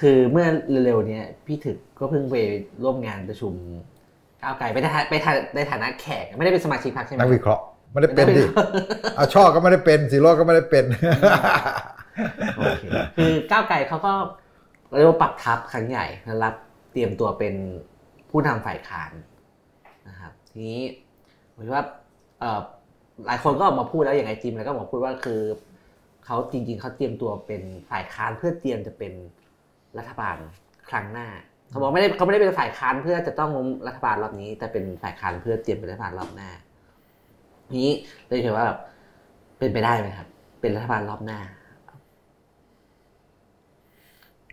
คือเมื่อเร็วๆนี้พี่ถึกก็เพิ่งไปร่วมงานประชุมก้าวไกลไปในไปในฐานะแขกไม่ได้เป็นสมาชิกพรรคใช่ไหมนักวิเคราะห์ไม่ได้เป็นดิอาช่อก็ไม่ได้เป็นสีโรก็ไม่ได้เป็นโอเคคือก้าวไกลเขาก็เรียกว่าปรับทับครั้งใหญ่รับเตรียมตัวเป็นผู้นำฝ่ายค้านนะครับทีนี้ผมว่าหลายคนก็ออกมาพูดแล้วอย่างไอจิมแล้วก็ออกมาพูดว่าคือเขาจริง ๆเขาเตรียมตัวเป็นฝ่ายค้านเพื่อเตรียมจะเป็น รัฐบาลครั้งหน้าเขาบอกไม่ได้เขาไม่ได้เป็นฝ่ายค้านเพื่อจะต้องล้มรัฐบาลรอบนี้ แต่เป็นฝ่ายค้านเพื่อเตรียมเป็นรัฐบาลรอบหน้า นี้เลยเห็นว่าเป็นไปได้ไหมครับ เป็นรัฐบาลรอบหน้า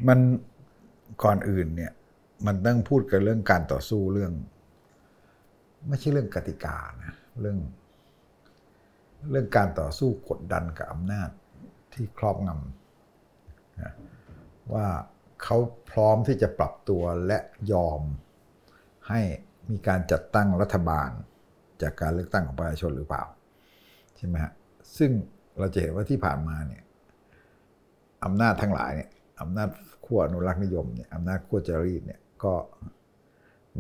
มันก่อนอื่นเนี่ย มันต้องพูดกันเรื่องการต่อสู้เรื่อง ไม่ใช่เรื่องกติกานะเรื่อง เรื่องการต่อสู้กดดันกับอำนาจที่ครอบงำว่า เขาพร้อมที่จะปรับตัวและยอม ให้มีการจัดตั้งรัฐบาล จากการเลือกตั้งของประชาชนหรือเปล่าใช่ไหมฮะซึ่งเราจะเห็นว่าที่ผ่านมาเนี่ยอำนาจทั้งหลายเนี่ยอำนาจขั้วอนุรักษ์นิยมเนี่ยอำนาจขั้วจรีตเนี่ยก็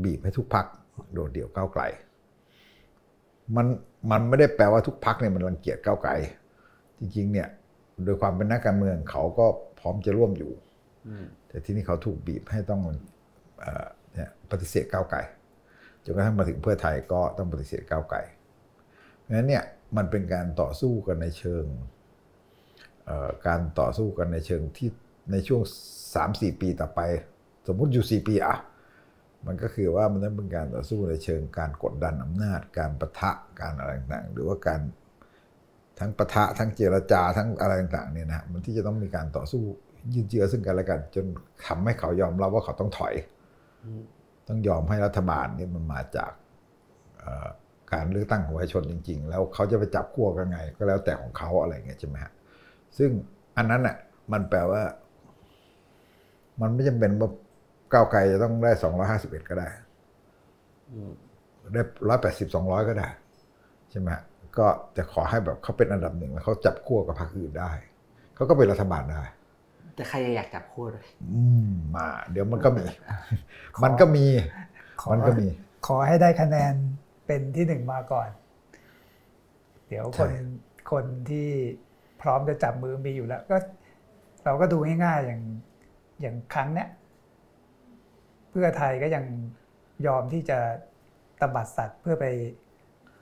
บีบให้ทุกพักโดดเดี่ยวก้าวไกล มันมันไม่ได้แปลว่าทุกพักเนี่ยมันรังเกียจก้าวไกล จริงๆเนี่ยโดยความเป็นนักการเมืองเขาก็พร้อมจะร่วมอยู่ แต่ที่นี่เขาถูกบีบให้ต้องเนี่ยปฏิเสธก้าวไกลจนกระทั่งมาถึงเพื่อไทยก็ต้องปฏิเสธก้าวไกลเพราะฉะนั้นเนี่ยมันเป็นการต่อสู้กันในเชิงการต่อสู้กันในเชิงที่ในช่วง 3-4 ปีต่อไป สมมุติอยู่ 4 ปีอะมันก็คือว่ามันต้องเป็นการต่อสู้ในเชิงการกดดันอำนาจ การประทะการอะไรต่างๆ หรือว่าการทั้งประทะทั้งเจรจาทั้งอะไรต่างๆเนี่ยนะมันที่จะต้องมีการต่อสู้ ยืดเยื้อซึ่งกันและกัน จนทำให้เขายอมรับว่าเขาต้องถอย ต้องยอมให้รัฐบาลนี่มันมาจากการเลือกตั้งของประชาชนจริง ๆ แล้วเขาจะไปจับขั้วกันไง ก็แล้วแต่ของเขาอะไรเงี้ยใช่ไหมฮะซึ่งอันนั้นอะมันแปลว่า มันไม่จำเป็นว่าก้าวไกลจะต้องได้สองร้อยห้าสิบเอ็ดก็ได้ได้ร้อยแปดสิบสองร้อยก็ได้ ใช่ไหมก็จะขอให้แบบเขาเป็นอันดับหนึ่งแล้วเขาจับขั้วกับพรรคอื่นได้ เขาก็เป็นรัฐบาลได้ แต่ใครอยากจับคู่เลยอืมมาเดี๋ยวมันก็มี มันก็มีมันก็มี ขอให้ได้คะแนนเป็นที่หนึ่งมาก่อน เดี๋ยวคนคนที่พร้อมจะจับมือมีอยู่แล้ว ก็ เราก็ดูง่ายๆอย่างอย่างครั้งเนี้ยเพื่อไทยก็ยังยอมที่จะตบัดสัตว์เพื่อไป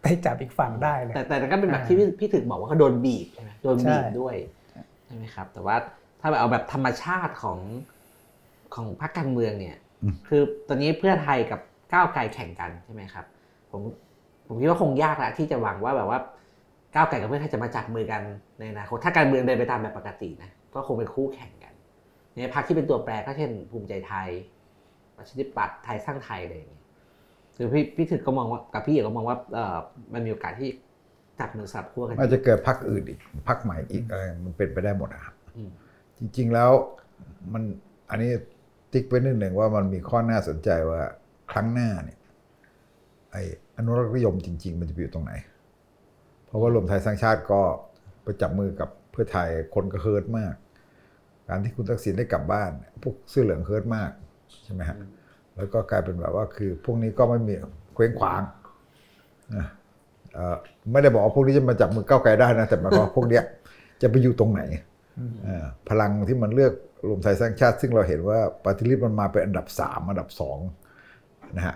ไปจับอีกฝั่งได้เลยแต่แต่ก็เป็นแบบที่พี่ถึกบอกว่าเขาโดนบีบใช่ไหมโดนบีบด้วยใช่ไหมครับ แต่ว่า ถ้าเอาแบบธรรมชาติของของพรรคการเมืองเนี่ย คือตอนนี้เพื่อไทยกับก้าวไกลแข่งกันใช่ไหมครับ ผมผมคิดว่าคงยากแหละที่จะหวังว่าแบบว่าก้าวไกลกับเพื่อไทยจะมาจับมือกันในอนาคตถ้าการเมืองเดินไปตามแบบปกตินะก็คงเป็นคู่แข่งกันในพรรคที่เป็นตัวแปรก็เช่น ภูมิใจไทยประชาธิปัตย์ไทยสร้างไทยอะไรอย่างเงี้ยคือพี่พี่ถึกก็มองว่ากับพี่เอกก็มองว่าเออมันมีโอกาสที่จับมือสับขั้วกันอาจจะเกิดพรรคอื่นอีกพรรคใหม่อีกอะไรมันเป็นไปได้หมดนะครับ จริง ๆ แล้วมันอันนี้ติ๊กไปนิดหนึ่งว่ามันมีข้อน่าสนใจว่าครั้งหน้าเนี่ยไออนุรักษ์นิยมจริง ๆ มันจะอยู่ตรงไหน เพราะว่ารวมไทยสร้างชาติก็ไปจับมือกับเพื่อไทยคนก็เฮิร์ตมาก การที่คุณทักษิณได้กลับบ้าน พวกเสื้อเหลืองเฮิร์ตมากใช่ไหมฮะแล้วก็กลายเป็นแบบว่าคือพวกนี้ก็ไม่มีเคว้งขวางไม่ได้บอกว่าพวกนี้จะมาจับมือก้าวไกลได้นะแต่หมายความว่าพวกเนี้ยจะไปอยู่ตรงไหน พลังที่มันเลือกรวมไทยสร้างชาติ ซึ่งเราเห็นว่าปฏิริษีมันมาเป็นอันดับสามอันดับสองนะฮะ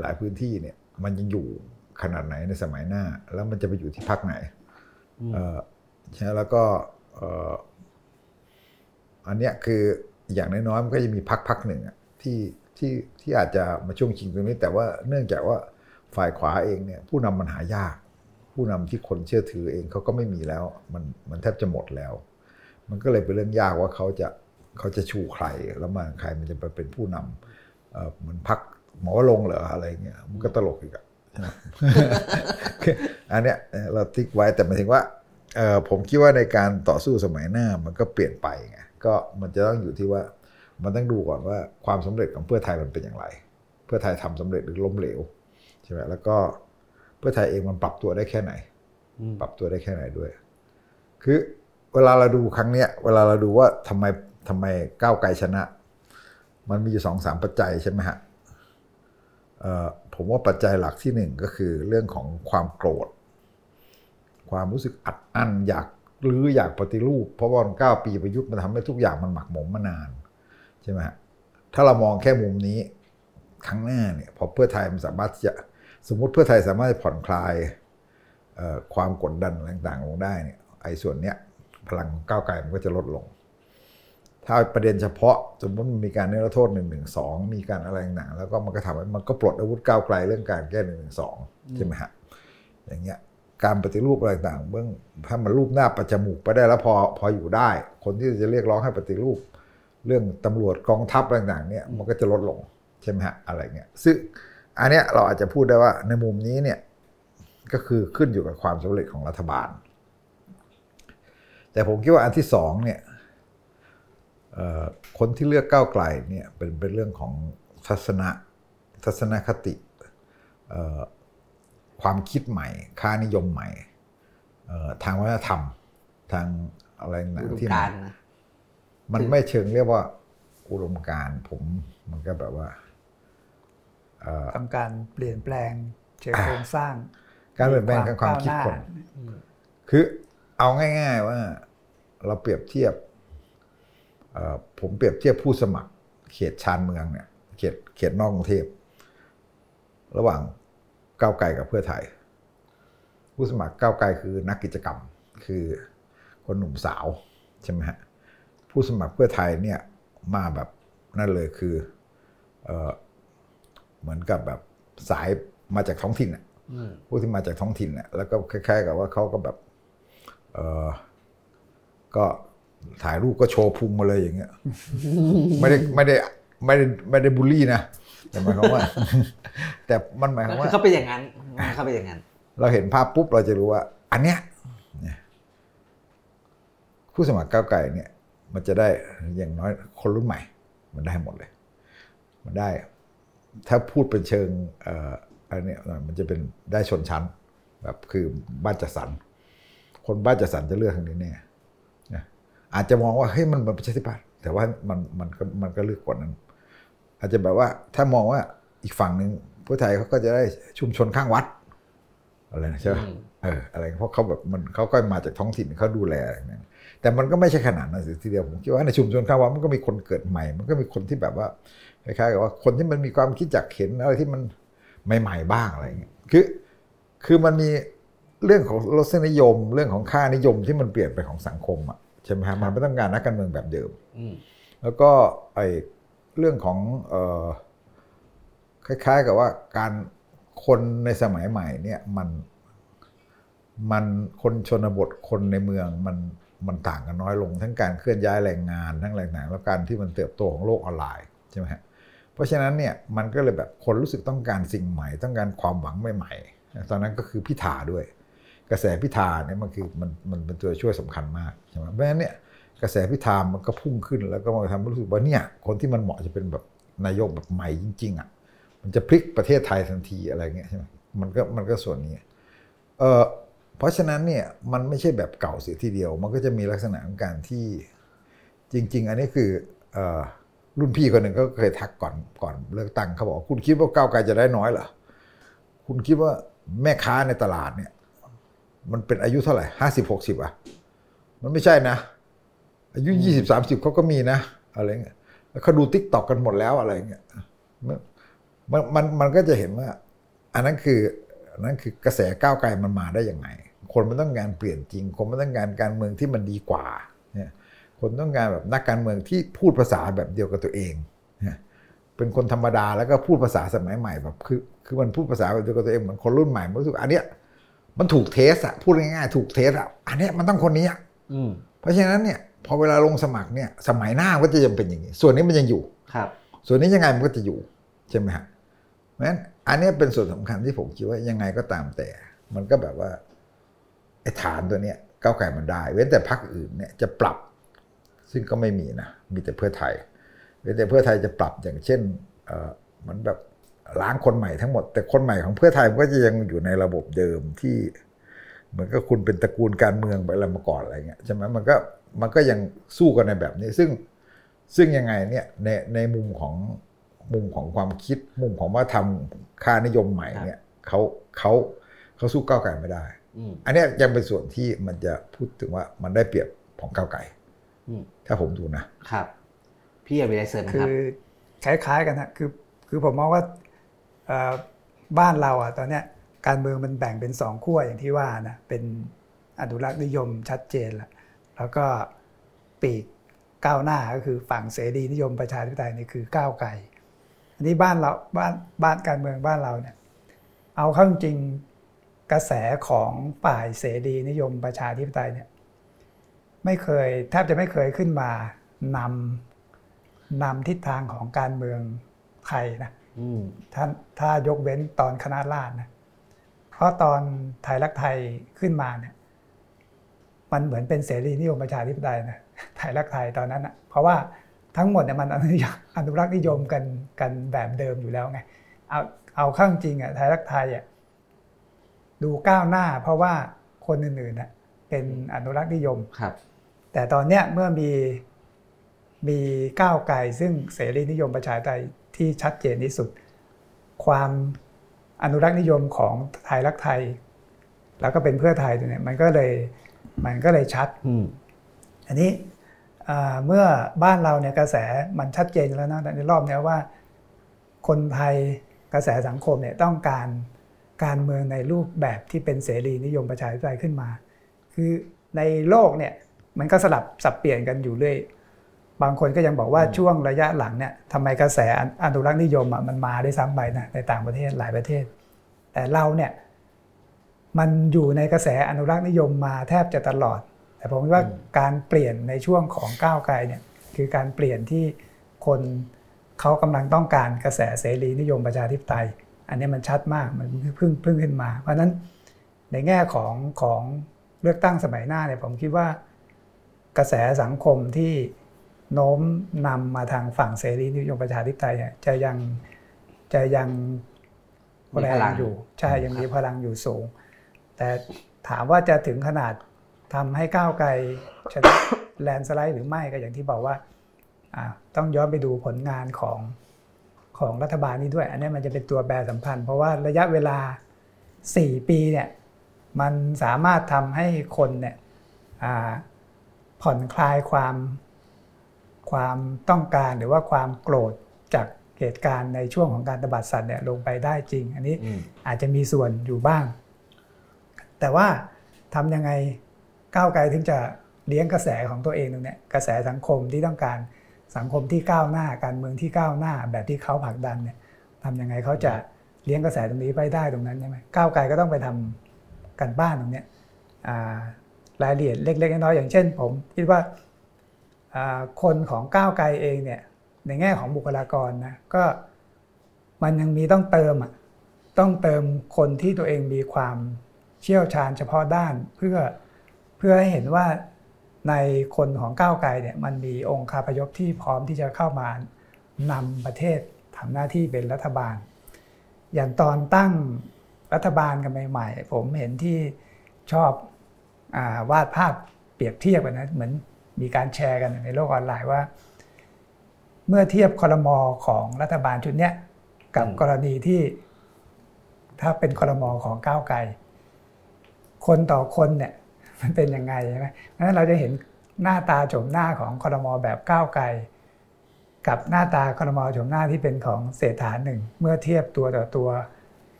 หลาย ๆ พื้นที่เนี่ย มันยังอยู่ขนาดไหนในสมัยหน้า แล้วมันจะไปอยู่ที่พักไหนใช่แล้วก็อันเนี้ยคืออย่างน้อยๆมันก็จะมีพักพักหนึ่งที่ที่ที่อาจจะมาช่วงชิงตรงนี้ แต่ว่าเนื่องจากว่าฝ่ายขวาเองเนี่ย ผู้นำมันหายาก ผู้นำที่คนเชื่อถือเองเขาก็ไม่มีแล้ว มันมันแทบจะหมดแล้ว มันก็เลยเป็นเรื่องยากว่าเขาจะเขาจะชูใครแล้วมาใครมันจะไปเป็นผู้นำเหมือนพักหมอลงเหรออะไรเงี้ยมันก็ตลกอีกอะอันเนี้ยเราติ๊กไว้แต่หมายถึงว่าผมคิดว่าในการต่อสู้สมัยหน้ามันก็เปลี่ยนไปไงก็มันจะต้องอยู่ที่ว่ามันต้องดูก่อนว่าความสำเร็จของเพื่อไทยมันเป็นอย่างไร เพื่อไทยทำสำเร็จหรือล้มเหลวใช่ไหมแล้วก็เพื่อไทยเองมันปรับตัวได้แค่ไหน ปรับตัวได้แค่ไหนด้วย คือ เวลาเราดูครั้งเนี้ยเวลาเราดูว่าทำไมทำไมก้าวไกลชนะ มันมีอยู่สองสามปัจจัยใช่ไหมฮะผมว่าปัจจัยหลักที่หนึ่งก็คือเรื่องของความโกรธ ความรู้สึกอัดอั้นอยากหรืออยากปฏิรูป เพราะว่าเก้าปีประยุทธ์มันทำให้ทุกอย่างมันหมักหมมมานานใช่ไหมฮะถ้าเรามองแค่มุมนี้ครั้งหน้าเนี่ยพอเพื่อไทยมันสามารถจะสมมติเพื่อไทยสามารถผ่อนคลายความกดดันต่างๆลงได้เนี่ยไอ้ส่วนเนี้ย พลังก้าวไกลมันก็จะลดลง ถ้าประเด็นเฉพาะสมมติมีการเนรโทษหนึ่งหนึ่งสองมีการอะไรต่างๆแล้วก็มันก็ทำให้มันก็ปลดอาวุธก้าวไกลเรื่องการแก้หนึ่งหนึ่งสองใช่ไหมฮะอย่างเงี้ยการปฏิรูปอะไรต่างเบื้องถ้ามันรูปหน้าประจมูกไปได้แล้วพอพออยู่ได้ คนที่จะเรียกร้องให้ปฏิรูป เรื่องตำรวจกองทัพอะไรต่างๆเนี่ยมันก็จะลดลงใช่ไหมฮะอะไรเงี้ยซึ่งอันเนี้ยเราอาจจะพูดได้ว่าในมุมนี้เนี่ยก็คือขึ้นอยู่กับความสำเร็จของรัฐบาล แต่ผมคิดว่าอันที่สองเนี่ยคนที่เลือกก้าวไกลเนี่ยเป็นเป็นเรื่องของทัศนะทัศนคติความคิดใหม่ ค่านิยมใหม่ทางวัฒนธรรม ทางอะไรนะที่มันมันไม่เชิงเรียกว่าอุดมการผมมันก็แบบว่าทำการเปลี่ยนแปลงเชิงโครงสร้าง การเปลี่ยนแปลงทางความคิดคนคือ เอาง่าย ๆ ว่า เราเปรียบเทียบผมเปรียบเทียบผู้สมัคร เขตชานเมืองเนี่ย เขตเขตนอกกรุงเทพระหว่างก้าวไกลกับเพื่อไทย ผู้สมัครก้าวไกลคือนักกิจกรรมคือคนหนุ่มสาวใช่ไหมฮะผู้สมัครเพื่อไทยเนี่ยมาแบบนั่นเลยคือเหมือนกับแบบสายมาจากท้องถิ่นอะผู้ที่มาจากท้องถิ่นเนี่ยแล้วก็คล้ายๆ กับว่าเขาก็แบบเออ ก็ถ่ายรูปก็โชว์พุงมาเลยอย่างเงี้ยไม่ได้ไม่ได้ไม่ได้ไม่ได้บูลลี่นะแต่หมายความว่า แต่มันหมายความว่าเขาเป็นอย่างนั้นเขาเป็นอย่างนั้น เราเห็นภาพปุ๊บเราจะรู้ว่า อันเนี้ยผู้สมัครก้าวไก่เนี่ย มันจะได้อย่างน้อยคนรุ่นใหม่ มันได้หมดเลย มันได้ ถ้าพูดเป็นเชิงอันนี้มันจะเป็นได้ชนชั้น แบบคือบ้านจัดสรร คนบ้านจัดสรรจะเลือกทางนี้แน่อาจจะมองว่าเฮ้ยมันมันประชาธิปัตย์แต่ว่ามันมันก็มันก็เลือกกว่านั้น อาจจะแบบว่าถ้ามองว่าอีกฝั่งหนึ่งเพื่อไทยเขาก็จะได้ชุมชนข้างวัด อะไรนะใช่ไหมเอออะไรเพราะเขาแบบมันเขาก็มาจากท้องถิ่นเขาดูแลอะไรนั้นแต่มันก็ไม่ใช่ขนาดนั้นสิทีเดียวผมคิดว่าในชุมชนข้างวัดมันก็มีคนเกิดใหม่ มันก็มีคนที่แบบว่าคล้ายๆกับว่าคนที่มันมีความคิดจากเห็นอะไรที่มันใหม่ ๆ บ้างอะไรเงี้ยคือคือมันมี เรื่องของรสนิยม เรื่องของค่านิยมที่มันเปลี่ยนไปของสังคมอะใช่ไหมครับมันไม่ต้องการนักการเมืองแบบเดิมแล้วก็ไอเรื่องของเออคล้าย ๆ กับว่าการคนในสมัยใหม่เนี่ยมันมันคนชนบทคนในเมืองมันมันต่างกันน้อยลง ทั้งการเคลื่อนย้ายแรงงานทั้งแรงงานแล้วการที่มันเติบโตของโลกออนไลน์ใช่ไหมฮะเพราะฉะนั้นเนี่ยมันก็เลยแบบคนรู้สึกต้องการสิ่งใหม่ ต้องการความหวังใหม่ๆตอนนั้นก็คือพิธาด้วย กระแสพิธาเนี่ยมันคือมันมันเป็นตัวช่วยสำคัญมากใช่ไหมเพราะฉะนั้นเนี่ยกระแสพิธามันก็พุ่งขึ้นแล้วก็มาทำให้รู้สึกว่าเนี่ยคนที่มันเหมาะจะเป็นแบบนายกแบบใหม่จริง ๆอะมันจะพลิกประเทศไทยทันทีอะไรเงี้ยใช่ไหมมันก็มันก็ส่วนนี้เออเพราะฉะนั้นเนี่ยมันไม่ใช่แบบเก่าเสียทีเดียว มันก็จะมีลักษณะของการที่จริง ๆ อันนี้คือเออรุ่นพี่คนหนึ่งก็เคยทักก่อนก่อนเลือกตั้งเขาบอกคุณคิดว่าก้าวไกลจะได้น้อยเหรอคุณคิดว่าแม่ค้าในตลาดเนี่ย มันเป็นอายุเท่าไหร่ห้าสิบหกสิบอะ มันไม่ใช่นะ อายุยี่สิบสามสิบเขาก็มีนะ อะไรเงี้ยแล้วเขาดูทิกตอกกันหมดแล้วอะไรเงี้ยมันมันมันก็จะเห็นว่า อันนั้นคือนั่นคือกระแสก้าวไกลมันมาได้ยังไง คนมันต้องการเปลี่ยนจริง คนมันต้องการการเมืองที่มันดีกว่าเนี่ยคนต้องการแบบนักการเมืองที่พูดภาษาแบบเดียวกับตัวเองเป็นคนธรรมดาแล้วก็พูดภาษาสมัยใหม่แบบคือคือมันพูดภาษาแบบเดียวกับตัวเองเหมือนคนรุ่นใหม่มันรู้สึกอันเนี้ย มันถูกเทสอะพูดง่ายๆถูกเทสอะอันเนี้ยมันต้องคนนี้เพราะฉะนั้นเนี่ยพอเวลาลงสมัครเนี่ย สมัยหน้าก็จะยังเป็นอย่างนี้ส่วนนี้มันยังอยู่ครับ ส่วนนี้ยังไงมันก็จะอยู่ใช่ไหมฮะเพราะฉะนั้นอันนี้เป็นส่วนสำคัญที่ผมคิดว่ายังไงก็ตามแต่ มันก็แบบว่าไอ้ฐานตัวเนี้ยก้าวไก่มันได้ เว้นแต่พรรคอื่นเนี่ยจะปรับ ซึ่งก็ไม่มีนะมีแต่เพื่อไทยแต่เพื่อไทยจะปรับอย่างเช่นเหมือนแบบ ล้างคนใหม่ทั้งหมด แต่คนใหม่ของเพื่อไทยมันก็จะยังอยู่ในระบบเดิมที่เหมือนกับคุณเป็นตระกูลการเมืองไปอะไรมาก่อนอะไรเงี้ยใช่ไหมมันก็มันก็ยังสู้กันในแบบนี้ ซึ่งซึ่งยังไงเนี่ยในในมุมของมุมของความคิดมุมของว่าทำค่านิยมใหม่เนี่ยเขาเขาเขาสู้ก้าวไกลไม่ได้ อันนี้ยังเป็นส่วนที่มันจะพูดถึงว่ามันได้เปรียบของก้าวไกลถ้าผมดูนะครับ พี่อยากไปได้เสริมครับคือคล้ายๆกันนะคือคือผมมองว่า บ้านเราอะตอนเนี้ยการเมืองมันแบ่งเป็นสองขั้วอย่างที่ว่านะเป็นอนุรักษ์นิยมชัดเจนล้วแล้วก็ปีกก้าวหน้าก็คือฝั่งเสรีนิยมประชาธิปไตยนี่คือก้าวไกลอันนี้บ้านเราบ้านบ้านการเมืองบ้านเราเนี่ยเอาเข้าจริงกระแสของฝ่ายเสรีนิยมประชาธิปไตยเนี่ยไม่เคยแทบจะไม่เคยขึ้นมานำนำทิศทางของการเมืองไทยนะ ถ้าถ้ายกเว้นตอนคณะราษฎรนะเพราะตอนไทยรักไทยขึ้นมาเนี่ย มันเหมือนเป็นเสรีนิยมประชาธิปไตยนะไทยรักไทยตอนนั้นอะ เพราะว่าทั้งหมดเนี่ยมันอนุอนุรักษ์นิยมกันกันแบบเดิมอยู่แล้วไงเอาเอาข้างจริงอะไทยรักไทยอะดูก้าวหน้า เพราะว่าคนอื่นๆน่ะเป็นอนุรักษ์นิยมครับ แต่ตอนเนี้ยเมื่อมีมีก้าวไกลซึ่งเสรีนิยมประชาธิปไตย ที่ชัดเจนที่สุด ความอนุรักษ์นิยมของไทยรักไทย แล้วก็เป็นเพื่อไทยตัวเนี้ยมันก็เลยมันก็เลยชัดอันนี้เมื่อบ้านเราเนี่ยกระแสมันชัดเจนแล้วนะในรอบนี้ว่า คนไทยกระแสสังคมเนี่ยต้องการการเมืองในรูปแบบที่เป็นเสรีนิยมประชาธิปไตยขึ้นมา คือในโลกเนี่ยมันก็สลับสับเปลี่ยนกันอยู่เรื่อย บางคนก็ยังบอกว่าช่วงระยะหลังเนี่ยทำไมกระแสอนุรักษ์นิยมอะมันมาได้ซ้ำไปนะในต่างประเทศหลายประเทศ แต่เราเนี่ยมันอยู่ในกระแสอนุรักษ์นิยมมาแทบจะตลอด แต่ผมว่าการเปลี่ยนในช่วงของก้าวไกลเนี่ยคือการเปลี่ยนที่คนเขากำลังต้องการกระแสเสรีนิยมประชาธิปไตย อันนี้มันชัดมากมันเพิ่งเพิ่งขึ้นมา เพราะฉะนั้นในแง่ของของเลือกตั้งสมัยหน้าเนี่ยผมคิดว่ากระแสสังคมที่ โน้มนำมาทางฝั่งเสรีนิยมประชาธิปไตยจะยังจะยังแรงอยู่ใช่ยังมีพลังอยู่สูง แต่ถามว่าจะถึงขนาดทำให้ก้าวไกลชนะแลนสไลด์หรือไม่ก็อย่างที่บอกว่าต้องย้อนไปดูผลงานของของรัฐบาลนี้ด้วย อันนี้มันจะเป็นตัวแปรสำคัญ เพราะว่าระยะเวลา 4 ปีเนี่ยมันสามารถทำให้คนเนี่ยผ่อนคลายความ ความต้องการหรือว่าความโกรธจากเหตุการณ์ในช่วงของการตบัดสัตว์เนี่ยลงไปได้จริง อันนี้อาจจะมีส่วนอยู่บ้าง แต่ว่าทำยังไงก้าวไกลถึงจะเลี้ยงกระแสของตัวเองตรงนี้กระแสสังคมที่ต้องการสังคมที่ก้าวหน้าการเมืองที่ก้าวหน้า แบบที่เขาผลักดันเนี่ยทำยังไงเขาจะเลี้ยงกระแสตรงนี้ไปได้ตรงนั้นใช่ไหมก้าวไกลก็ต้องไปทำกันบ้านตรงนี้รายละเอียดเล็กๆน้อยๆอย่างเช่น ผมคิดว่า คนของก้าวไกลเองเนี่ยในแง่ของบุคลากรนะก็มันยังมีต้องเติมอะต้องเติมคนที่ตัวเองมีความเชี่ยวชาญเฉพาะด้านเพื่อเพื่อให้เห็นว่าในคนของก้าวไกลเนี่ยมันมีองค์คาพยพที่พร้อมที่จะเข้ามานำประเทศทำหน้าที่เป็นรัฐบาล อย่างตอนตั้งรัฐบาลกันใหม่ๆ ผมเห็นที่ชอบอวาดภาพเปรียบเทียบกันนะเหมือน มีการแชร์กันในโลกออนไลน์ว่า เมื่อเทียบคอรมอของรัฐบาลชุดนี้กับกรณีที่ ถ้าเป็นคอรมอของก้าวไกลคนต่อคนเนี่ย มันเป็นยังไงใช่ไหมเพราะฉะนั้นเราจะเห็นหน้าตาโฉมหน้าของคอรมอแบบก้าวไกลกับหน้าตาคอรมอโฉมหน้าที่เป็นของเศรษฐาหนึ่งเมื่อเทียบตัวต่อตัว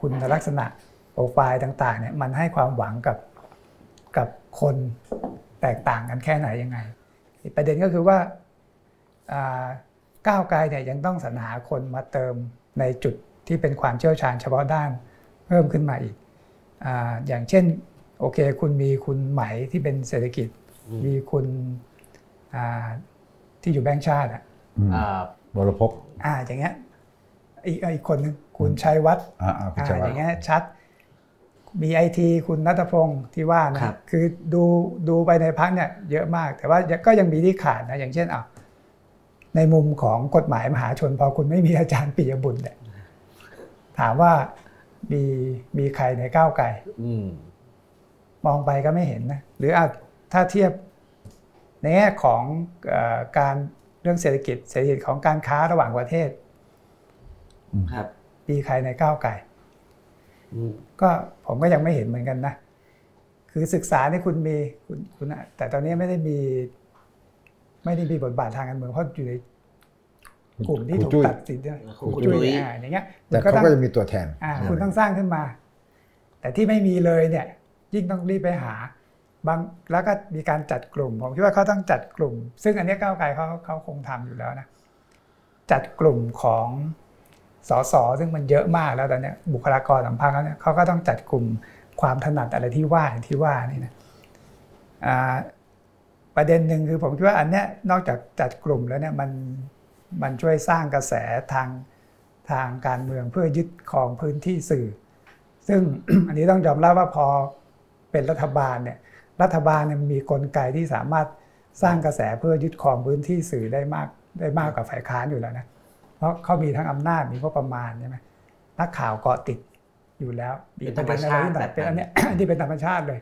คุณลักษณะโปรไฟล์ต่าง ๆ เนี่ยมันให้ความหวังกับกับคน แตกต่างกันแค่ไหนยังไง ประเด็นก็คือว่าก้าวไกลเนี่ยยังต้องสรรหาคนมาเติมในจุดที่เป็นความเชี่ยวชาญเฉพาะด้านเพิ่มขึ้นมาอีกอย่างเช่นโอเค คุณมีคุณไหมที่เป็นเศรษฐกิจ มีคุณที่อยู่แบงค์ชาติอะบรพกอ่าอย่างเงี้ยอีกอีกคนนึงคุณชัยวัฒน์อ่าอย่างเงี้ยชัด มีไอทีคุณนัทพงศ์ที่ว่านะคือดูดูไปในพักเนี่ยเยอะมาก แต่ว่าก็ยังมีที่ขาดนะอย่างเช่นอะในมุมของกฎหมายมหาชน พอคุณไม่มีอาจารย์ปิยบุตรเนี่ยถามว่ามีมีใครในก้าวไกลมองไปก็ไม่เห็นนะหรืออาถ้าเทียบในแง่ของการเรื่องเศรษฐกิจเศรษฐกิจของการค้าระหว่างประเทศครับปีใครในก้าวไก่อืม ก็ผมก็ยังไม่เห็นเหมือนกันนะ คือศึกษาเนี่ยคุณมีคุณคุณอะแต่ตอนนี้ไม่ได้มี ไม่ได้มีบทบาททางการเมืองเพราะอยู่ในกลุ่มที่ถูกครูจุ้ยตัดสินด้วยครูครูจุ้จุ้ยยอ่าอย่างเงี้ยแต่คุณเขาต้องก็จะมีตัวแทนอ่าคุณต้องสร้างขึ้นมา แต่ที่ไม่มีเลยเนี่ย ยิ่งต้องรีบไปหาบางแล้วก็มีการจัดกลุ่ม ผมคิดว่าเขาต้องจัดกลุ่ม ซึ่งอันเนี้ยก้าวไกลเขาเขาคงทำอยู่แล้วนะ จัดกลุ่มของ สสซึ่งมันเยอะมากแล้วตอนนี้บุคลากรของพรรคเขาเนี่ยเขาก็ต้องจัดกลุ่มความถนัดอะไรที่ว่าที่ว่านี่นะประเด็นหนึ่งคือผมคิดว่าอันเนี้ยนอกจากจัดกลุ่มแล้วเนี่ยมันมันช่วยสร้างกระแสทางทางการเมืองเพื่อยึดครองพื้นที่สื่อ ซึ่งอันนี้ต้องยอมรับว่าพอเป็นรัฐบาลเนี่ยรัฐบาลเนี่ยมีกลไกที่สามารถสร้างกระแสเพื่อยึดครองพื้นที่สื่อได้มากได้มากกว่าฝ่ายค้านอยู่แล้วนะ เพราะเขามีทั้งอำนาจมีงบประมาณใช่ไหมนักข่าวเกาะติดอยู่แล้วมีประเด็นอะไรที่แบบเป็นอันเนี้ยอันนี้เป็นธรรมชาติเลย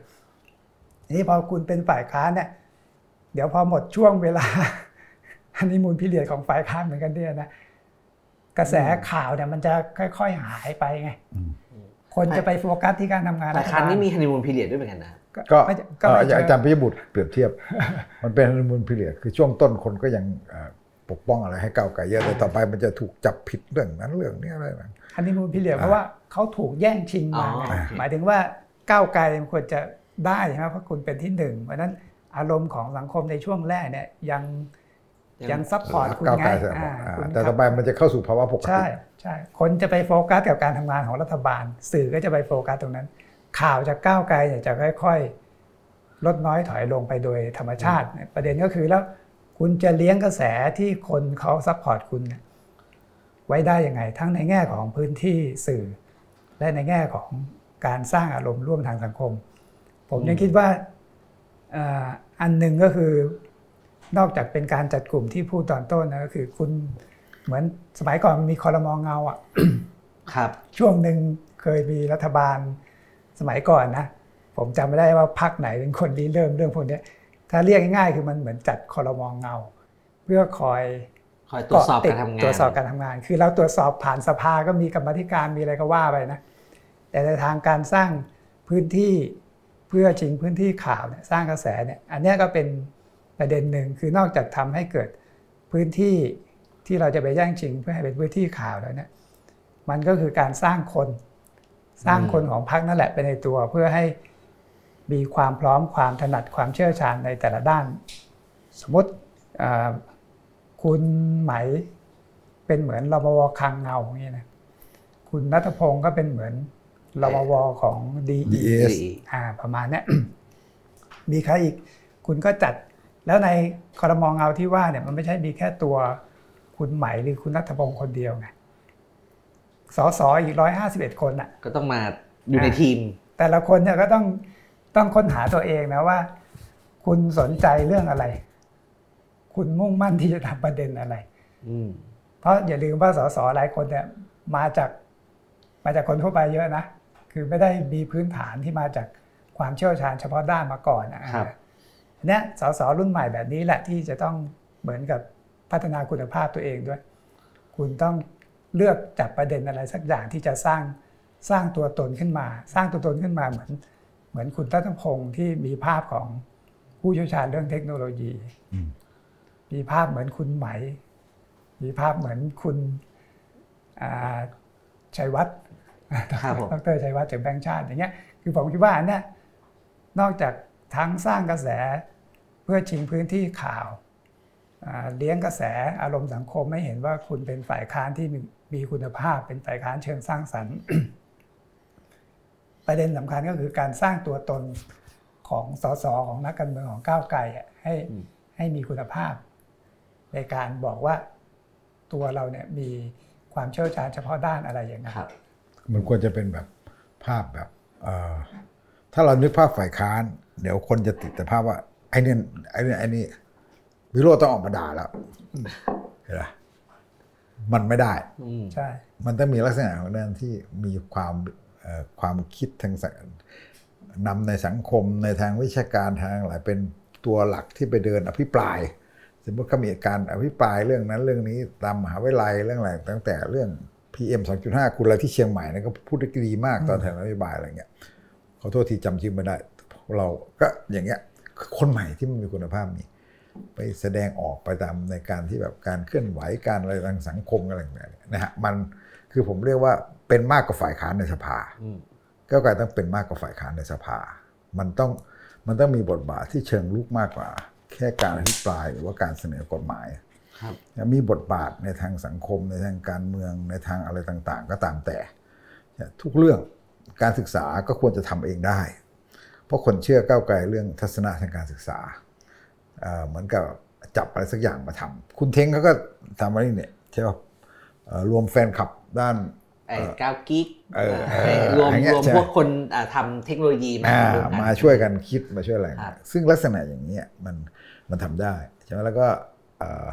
ทีนี้พอคุณเป็นฝ่ายค้านเนี่ย เดี๋ยวพอหมดช่วงเวลาอันนี้มูลพิเรียดของฝ่ายค้านเหมือนกันเนี่ยนะกระแสข่าวเนี่ยมันจะค่อย ๆ หายไปไงอืมคนจะไปโฟกัสที่การทำงานฝ่ายค้านนี่มีฮันนีมูนพีเรียดด้วยเหมือนกันนะครับก็ไม่ก็ไม่อาเชิงจารย์พิยบุตรเปรียบเทียบ มันเป็นฮันนีมูนพิเรียดคือช่วงต้นคนก็ยังเอ่อ ปกป้องอะไรให้ก้าวไกลเยอะแต่ต่อไปมันจะถูกจับผิดเรื่องนั้นเรื่องนี้อะไรแบบฮันนีมูนพิเรียดเพราะว่าเขาถูกแย่งชิงมาไงอ๋อโอเคหมายถึงว่าก้าวไกลมันควรจะได้ใช่ไหมเพราะคุณเป็นที่หนึ่งเพราะฉะนั้นอารมณ์ของสังคมในช่วงแรกเนี่ยยังยัง support คุณก้าวไงไกลเสร็จอ่าอ่าคุณแต่ต่อไปมันจะเข้าสู่ภาวะปกติใช่ใช่คนจะไปโฟกัสกับการทำงานของรัฐบาล สื่อก็จะไปโฟกัสตรงนั้น ข่าวจากก้าวไกลเนี่ยจะค่อย ๆ ลดน้อยถอยลงไปโดยธรรมชาติ ประเด็นก็คือแล้ว คุณจะเลี้ยงกระแสที่คนเขา support คุณเนี่ยไว้ได้ยังไง ทั้งในแง่ของพื้นที่สื่อ และในแง่ของการสร้างอารมณ์ร่วมทางสังคม ผมยังคิดว่าเอ่ออันหนึ่งก็คือนอกจากเป็นการจัดกลุ่มที่พูดตอนต้นนะก็คือคุณเหมือนสมัยก่อนมีคอรมองเงาอะครับช่วงหนึ่งเคยมีรัฐบาลสมัยก่อนนะ ผมจำไม่ได้ว่าพรรคไหนเป็นคนริเริ่มเรื่องพวกเนี้ย ถ้าเรียกง่ายๆคือมันเหมือนจัดคอรมองเงา เพื่อคอยคอยตรวจสอบเกาะติดการทำงานตรวจสอบการทำงาน คือเราตรวจสอบผ่านสภาก็มีกรรมาธิการมีอะไรก็ว่าไปนะแต่ในทางการสร้างพื้นที่เพื่อชิงพื้นที่ข่าวเนี่ยสร้างกระแสเนี่ยอันเนี้ยก็เป็นประเด็นหนึ่งคือนอกจากทำให้เกิดพื้นที่ที่เราจะไปแย่งชิงเพื่อให้เป็นพื้นที่ข่าวแล้วเนี่ยมันก็คือการสร้างคน สร้างคนของพรรคนั่นแหละไปในตัวเพื่อให้ มีความพร้อมความถนัดความเชี่ยวชาญในแต่ละด้าน สมมติอ่าคุณไหมเป็นเหมือนรมวคังเงาอย่างนี้นะคุณนัทพงศ์ก็เป็นเหมือนรมวของดี DES อ่าประมาณเนี้ยมีใครอีกคุณก็จัดแล้วในคอรมองเงาที่ว่าเนี่ยมันไม่ใช่มีแค่ตัวคุณไหมหรือคุณนัทพงศ์คนเดียวไงสสอีกร้อยห้าสิบเอ็ดคนอะ ก็ต้องมาอยู่ในทีม แต่ละคนเนี่ยก็ต้อง ต้องค้นหาตัวเองนะว่า คุณสนใจเรื่องอะไร คุณมุ่งมั่นที่จะทำประเด็นอะไรอืมเพราะอย่าลืมว่าสสหลายคนเนี่ย มาจากมาจากคนทั่วไปเยอะนะคือไม่ได้มีพื้นฐานที่มาจากความเชี่ยวชาญเฉพาะด้านมาก่อนนะครับอันเนี้ยสสรุ่นใหม่แบบนี้แหละที่จะต้องเหมือนกับพัฒนาคุณภาพตัวเองด้วย คุณต้องเลือกจับประเด็นอะไรสักอย่างที่จะสร้างสร้างตัวตนขึ้นมา สร้างตัวตนขึ้นมาเหมือนเห มือนคุณตัตพงศ์ที่มีภาพของผู้เชี่ยวชาญเรื่องเทคโนโลยีอืมมีภาพเหมือนคุณไหม มีภาพเหมือนคุณอ่าชัยวัฒน์ครับผมดรชัยวัฒน์จากแบงค์ชาติอย่างเงี้ย คือผมคิดว่าอันเนี้ยนอกจากทั้งสร้างกระแสเพื่อชิงพื้นที่ข่าวอ่าเลี้ยงกระแสอารมณ์สังคมไม่เห็นว่าคุณเป็นฝ่ายค้านที่มีมีคุณภาพ เป็นฝ่ายค้านเชิงสร้างสรรค์ ประเด็นสำคัญก็คือการสร้างตัวตนของสสของนักการเมืองของก้าวไกลอะให้อืมให้มีคุณภาพ ในการบอกว่าตัวเราเนี่ยมีความเชี่ยวชาญเฉพาะด้านอะไรอย่างนั้นครับมันควรจะเป็นแบบภาพแบบเอ่อถ้าเรานึกภาพฝ่ายค้าน เดี๋ยวคนจะติดแต่ภาพว่าไอ้นี่ไอ้นี่ไอ้นี่วิโรจน์ต้องออกมาด่าแล้วเห็นไหมมันไม่ได้อืมใช่ มันต้องมีลักษณะของนั้นที่มีความเอ่อ ความคิดทางนำในสังคมในทางวิชาการทางอะไรเป็นตัวหลักที่ไปเดินอภิปราย สมมติเขามีการอภิปรายเรื่องนั้นเรื่องนี้ตามมหาวิทยาลัยเรื่องอะไรตั้งแต่เรื่อง PM 2.5 คุณอะไรที่เชียงใหม่นะก็พูดได้ดีมากตอนแถลงนโยบายอะไรเงี้ยขอโทษที่จำชื่อไม่ได้ เราก็อย่างเงี้ยคนใหม่ที่มันมีคุณภาพมีไปแสดงออกไปตามในการที่แบบการเคลื่อนไหวการอะไรทางสังคมอะไรต่างๆนะฮะมันคือผมเรียกว่า เป็นมากกว่าฝ่ายค้านในสภาอืมก้าวไกลต้องเป็นมากกว่าฝ่ายค้านในสภา มันต้องมันต้องมีบทบาทที่เชิงลุกมากกว่า แค่การอภิปรายหรือว่าการเสนอกฎหมายครับมีบทบาทในทางสังคมในทางการเมืองในทางอะไรต่างๆ ก็ตามแต่ ทุกเรื่องการศึกษาก็ควรจะทำเองได้ เพราะคนเชื่อก้าวไกลเรื่องทัศนะทางการศึกษาเอ่อเหมือนกับจับอะไรสักอย่างมาทำคุณเท้งเขาก็ทำอะไรเนี่ยใช่ป่ะเอ่อรวมแฟนคลับด้าน ไอ้ก้าวกิ๊กเออไอ้รวมอย่างเงี้ยรวมใช่ไหมพวกคนอ่าทำเทคโนโลยีมาอ่ารวกันมาช่วยกันคิดมาช่วยอะไรครับซึ่งลักษณะอย่างนี้ยมันมันทำได้ใช่ไหมแล้วก็เอ่อ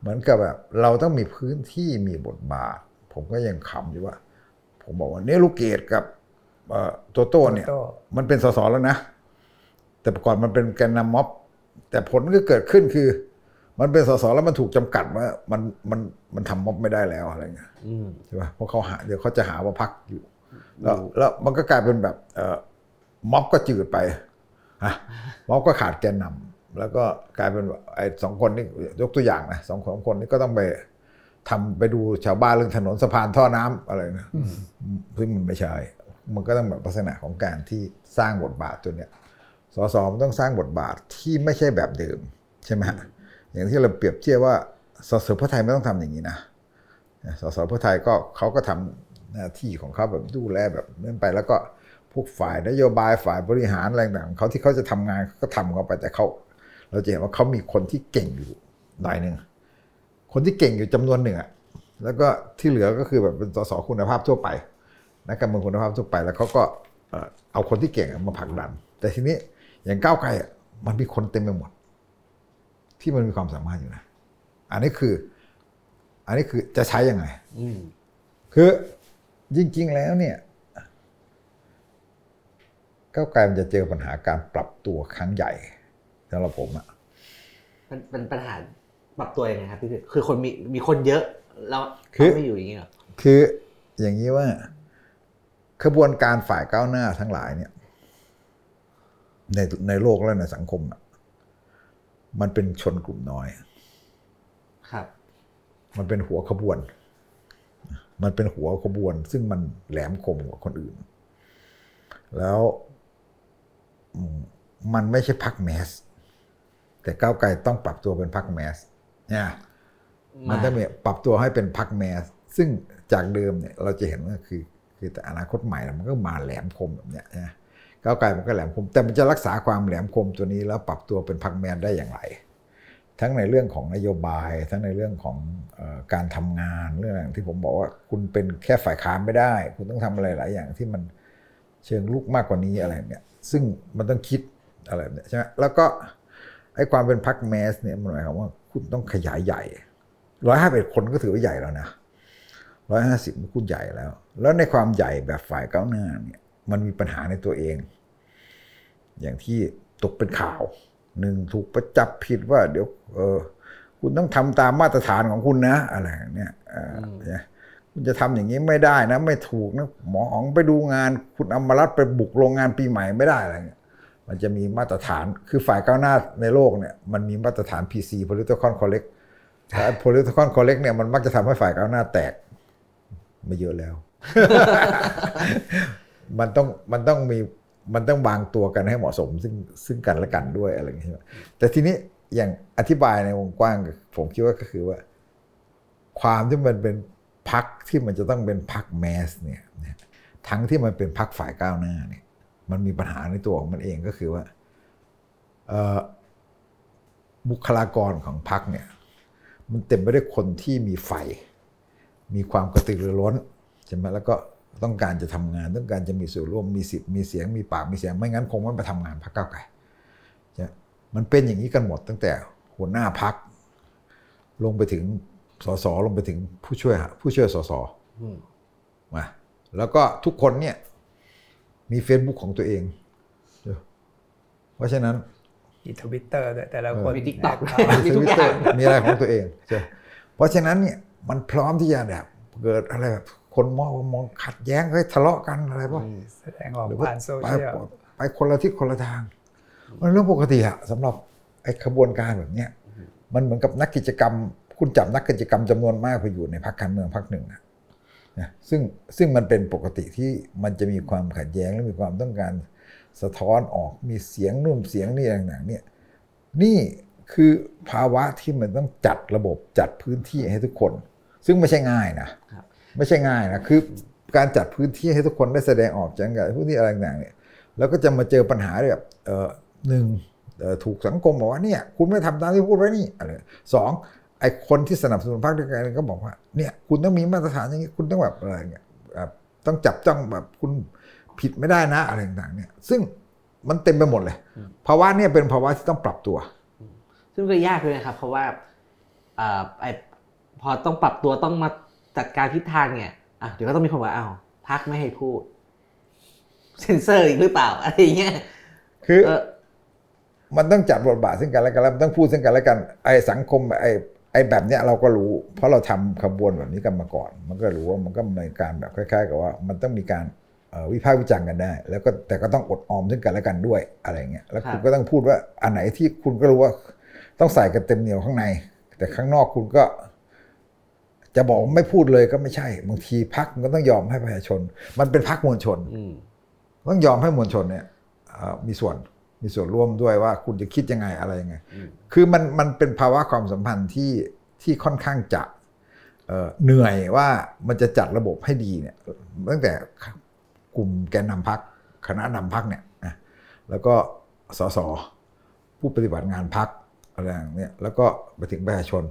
เหมือนกับแบบเราต้องมีพื้นที่มีบทบาท ผมก็ยังขำอยู่ว่า ผมบอกว่าเนี่ยลูกเกดกับเอ่อโตโต้เนี่ยโตโต้มันเป็นสสแล้วนะ แต่ก่อนมันเป็นแกนนำม็อบ แต่ผลก็เกิดขึ้นคือ มันเป็นสสแล้วมันถูกจำกัดว่ามันมันมันทำม็อบไม่ได้แล้วอะไรเงี้ยอืมใช่ป่ะเพราะเขาหาเดี๋ยวเขาจะหาว่าพักอยู่ แล้วแล้วมันก็กลายเป็นแบบเอ่อม็อบก็จืดไปฮะม็อบก็ขาดแกนนำแล้วก็กลายเป็นว่าไอ้สองคนนี่ยกตัวอย่างนะสองสองคนนี้ก็ต้องไปทำไปดูชาวบ้านเรื่องถนนสะพานท่อน้ำอะไรนะซึ่งมันไม่ใช่ มันก็ต้องแบบลักษณะของการที่สร้างบทบาทตัวเนี้ยสสมันต้องสร้างบทบาทที่ไม่ใช่แบบเดิมใช่ไหมฮะ อย่างที่เราเปรียบเทียบว่าสสเพื่อไทยไม่ต้องทำอย่างนี้นะสสเพื่อไทยก็เขาก็ทำหน้าที่ของเขาแบบดูแลแบบนั้นไปแล้วก็พวกฝ่ายนโยบายฝ่ายบริหารอะไรต่างเขาที่เขาจะทำงานเขาก็ทำเขาไปแต่เขาเราจะเห็นว่าเขามีคนที่เก่งอยู่หน่อยหนึ่งคนที่เก่งอยู่จำนวนหนึ่งอะแล้วก็ที่เหลือก็คือแบบเป็นสสคุณภาพทั่วไปนักการเมืองคุณภาพทั่วไป แล้วเขาก็เอาคนที่เก่งมาผลักดัน แต่ทีนี้อย่างก้าวไกลอะมันมีคนเต็มไปหมด ที่มันมีความสามารถอยู่นะ อันนี้คือ อันนี้คือจะใช้ยังไงอืมคือจริง ๆ แล้วเนี่ยก้าวไกลมันจะเจอปัญหาการปรับตัวครั้งใหญ่สำหรับผมอะมันเป็นปัญหาปรับตัวยังไงครับพี่คือคือคนมีมีคนเยอะแล้วคือไม่อยู่อย่างนี้เหรอคืออย่างนี้ว่าขบวนการฝ่ายก้าวหน้าทั้งหลายเนี่ย ในในโลกและในสังคมอะ มันเป็นชนกลุ่มน้อย ครับ มันเป็นหัวขบวน มันเป็นหัวขบวน ซึ่งมันแหลมคมกว่าคนอื่น แล้วอืมมันไม่ใช่พักแมส แต่ก้าวไกลต้องปรับตัวเป็นพักแมสเนี่ยมันต้องมีปรับตัวให้เป็นพักแมส ซึ่งจากเดิมเนี่ยเราจะเห็นว่าคือ คือแต่อนาคตใหม่แล้วมันก็มาแหลมคมแบบเนี้ยนะ ก้าวไกลมันก็แหลมคม แต่มันจะรักษาความแหลมคมตัวนี้แล้วปรับตัวเป็นพักแมสได้อย่างไร ทั้งในเรื่องของนโยบาย ทั้งในเรื่องของอการทำงานเรื่องอย่างที่ผมบอกว่าคุณเป็นแค่ฝ่ายค้านไม่ได้ คุณต้องทำอะไรหลายอย่างที่มันเชิงลุกมากกว่านี้อะไรเนี่ยซึ่งมันต้องคิดอะไรเนี่ยใช่ไหมแล้วก็ไอ้ความเป็นพักแมสเนี่ยมันหมายความว่าคุณต้องขยายใหญ่ร้อยห้าเอ็ดคนก็ถือว่าใหญ่แล้วนะร้อยห้าสิบคุณใหญ่แล้ว แล้วในความใหญ่แบบฝ่ายก้าวหน้าเนี่ยมันมีปัญหาในตัวเอง อย่างที่ตกเป็นข่าวหนึ่งถูกประจับผิดว่า เดี๋ยวเออคุณต้องทำตามมาตรฐานของคุณนะอะไรอย่างเนี่ยเออเนี่ยคุณจะทำอย่างนี้ไม่ได้นะ ไม่ถูกนะหมออ๋องไปดูงาน คุณอมรัตน์ไปบุกโรงงานปีใหม่ไม่ได้อะไรเงี้ยมันจะมีมาตรฐานคือฝ่ายก้าวหน้าในโลกเนี่ยมันมีมาตรฐาน PC political correct แต่ political correct เนี่ยมันมักจะทำให้ฝ่ายก้าวหน้าแตกไม่เยอะแล้ว มันต้องมันต้องมี มันต้องวางตัวกันให้เหมาะสม ซึ่งซึ่งกันและกันด้วยอะไรอย่างเงี้ยใช่ไหมแต่ทีนี้อย่างอธิบายในวงกว้าง ผมคิดว่าก็คือว่า ความที่มันเป็นพักที่มันจะต้องเป็นพักแมสเนี่ยทั้งที่มันเป็นพักฝ่ายก้าวหน้าเนี่ย มันมีปัญหาในตัวของมันเองก็คือว่าบุคลากรของพักเนี่ย มันเต็มไปด้วยคนที่มีไฟ มีความกระตือรือร้นใช่ไหมแล้วก็ ต้องการจะทำงานต้องการจะมีส่วนร่วมมีสิทธิ์มีเสียงมีปากมีเสียงไม่งั้นคงไม่มาทำงานพรรคก้าวไกลใช่ไหมมันเป็นอย่างนี้กันหมดตั้งแต่หัวหน้าพัก ลงไปถึงสสลงไปถึงผู้ช่วยผู้ช่วยสสอืมมาแล้วก็ทุกคนเนี่ยมี Facebook ของตัวเอง เพราะฉะนั้นมีทวิตเตอร์ด้วยแต่ละคนมี TikTok แอคมีทุกอย่างมีอะไรของตัวเองใช่เพราะฉะนั้นเนี่ยมันพร้อมที่จะแบบเกิดอะไรแบบ คนมองมองขัดแย้งเฮ้ยทะเลาะกันอะไรป่ะแสดงออกหรือว่าผ่านโซไปเชียลไปคนละทิศคนละทาง มันเรื่องปกติอะสำหรับไอ้ขบวนการแบบเนี้ยมันเหมือนกับนักกิจกรรม คุณจับนักกิจกรรมจำนวนมากไปอยู่ในพรรคการเมืองพรรคหนึ่งนะนะซึ่งซึ่งมันเป็นปกติที่มันจะมีความขัดแย้งและมีความต้องการสะท้อนออกมีเสียงนู่นเสียงนี่ต่างๆเนี่ยนี่คือภาวะที่มันต้องจัดระบบจัดพื้นที่ให้ทุกคน ซึ่งไม่ใช่ง่ายนะครับ ไม่ใช่ง่ายนะคือการจัดพื้นที่ให้ทุกคนได้แสดงออกจังกับพื้นที่อะไรต่างเนี่ยแล้วก็จะมาเจอปัญหาแบบเออหนึ่งถูกสังคมบอกว่าเนี่ยคุณไม่ทำตามที่พูดไว้นี่อะไรสองไอ้คนที่สนับสนุนพรรคด้วยกันก็บอกว่าเนี่ยคุณต้องมีมาตรฐานอย่างนี้คุณต้องแบบอะไรเงี้ยแบบต้องจับจ้องแบบคุณผิดไม่ได้นะอะไรต่างๆเนี่ย ซึ่งมันเต็มไปหมดเลยภาวะเนี่ยเป็นภาวะที่ต้องปรับตัว ซึ่งก็ยากเลยนะครับ เพราะว่าอ่อไอพอต้องปรับตัวต้องมา จัดการทิศทางเนี่ยอะเดี๋ยวก็ต้องมีคนว่าอ้าวพักไม่ให้พูดเซนเซอร์อีกหรือเปล่าอะไรอย่างเงี้ยคือเออมันต้องจัดบทบาทซึ่งกันและกันแล้วมันต้องพูดซึ่งกันและกันไอ้สังคมไอ้ไอ้แบบเนี้ยเราก็รู้ เพราะเราทำขบวนแบบนี้กันมาก่อน มันก็รู้ว่ามันก็มีการแบบคล้าย ๆ กับว่า มันต้องมีการเอ่อวิพากษ์วิจารณ์กันได้ แล้วก็แต่ก็ต้องอดออมซึ่งกันและกันด้วยอะไรเงี้ยแล้วคุณก็ต้องพูดว่าอันไหนที่คุณก็รู้ว่า ต้องใส่กันเต็มเหนียวข้างใน แต่ข้างนอกคุณก็ จะบอกว่าไม่พูดเลยก็ไม่ใช่ บางทีพักมันก็ต้องยอมให้ประชาชน มันเป็นพักมวลชนอืมต้องยอมให้มวลชนเนี่ยเอ่อมีส่วนมีส่วนร่วมด้วยว่าคุณจะคิดยังไงอะไรยังไงอืมคือมันมันเป็นภาวะความสัมพันธ์ที่ที่ค่อนข้างจะเอ่อเหนื่อยว่ามันจะจัดระบบให้ดีเนี่ยตั้งแต่กลุ่มแกนนำพักคณะนำพักเนี่ยนะแล้วก็สสผู้ปฏิบัติงานพักอะไรอย่างเนี้ยแล้วก็ไปถึงประชาชน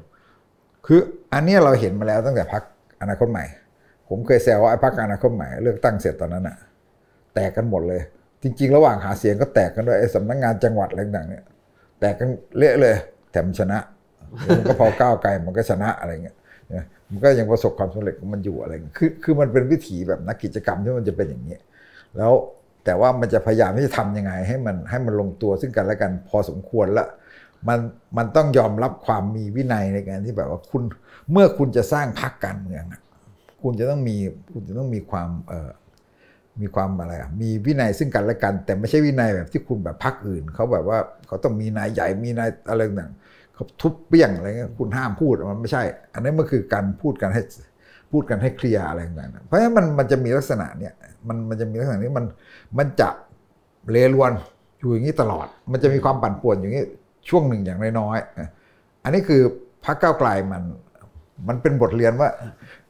คืออันนี้เราเห็นมาแล้วตั้งแต่พักอนาคตใหม่ ผมเคยแซวว่าไอ้พักอนาคตใหม่เลือกตั้งเสร็จตอนนั้นอะแตกกันหมดเลย จริง ๆ ระหว่างหาเสียงก็แตกกันด้วยไอ้สำนักงานจังหวัดอะไรต่างเนี่ยแตกกันเละเลยแต่มันชนะมันก็พอก้าวไกลมันก็ชนะอะไรเงี้ยมันก็ยังประสบความสำเร็จของมันอยู่อะไรเงี้ยคือคือมันเป็นวิถีแบบนักกิจกรรมที่มันจะเป็นอย่างนี้ แล้วแต่ว่ามันจะพยายามที่จะทำยังไงให้มันให้มันลงตัวซึ่งกันและกันพอสมควรละ มันมันต้องยอมรับความมีวินัยในการที่แบบว่าคุณเมื่อคุณจะสร้างพรรคการเมืองคุณจะต้องมีคุณจะต้องมีความเอ่อมีความอะไรอะมีวินัยซึ่งกันและกัน แต่ไม่ใช่วินัยแบบที่คุณแบบพักอื่นเขาแบบว่าเขาต้องมีนายใหญ่มีนายอะไรต่างเขาทุบเปี้ยงอะไรเงี้ยคุณห้ามพูดมันไม่ใช่ อันนี้มันคือการพูดกันให้พูดกันให้เคลียร์อะไรต่างๆเพราะฉะนั้นมันมันจะมีลักษณะเนี่ยมันมันจะมีลักษณะนี้มันมันจะเลรวนอยู่อย่างนี้ตลอด มันจะมีความปั่นป่วนอย่างนี้ ช่วงหนึ่งอย่างน้อยๆอะอันนี้คือพรรคก้าวไกลมัน มันเป็นบทเรียนว่า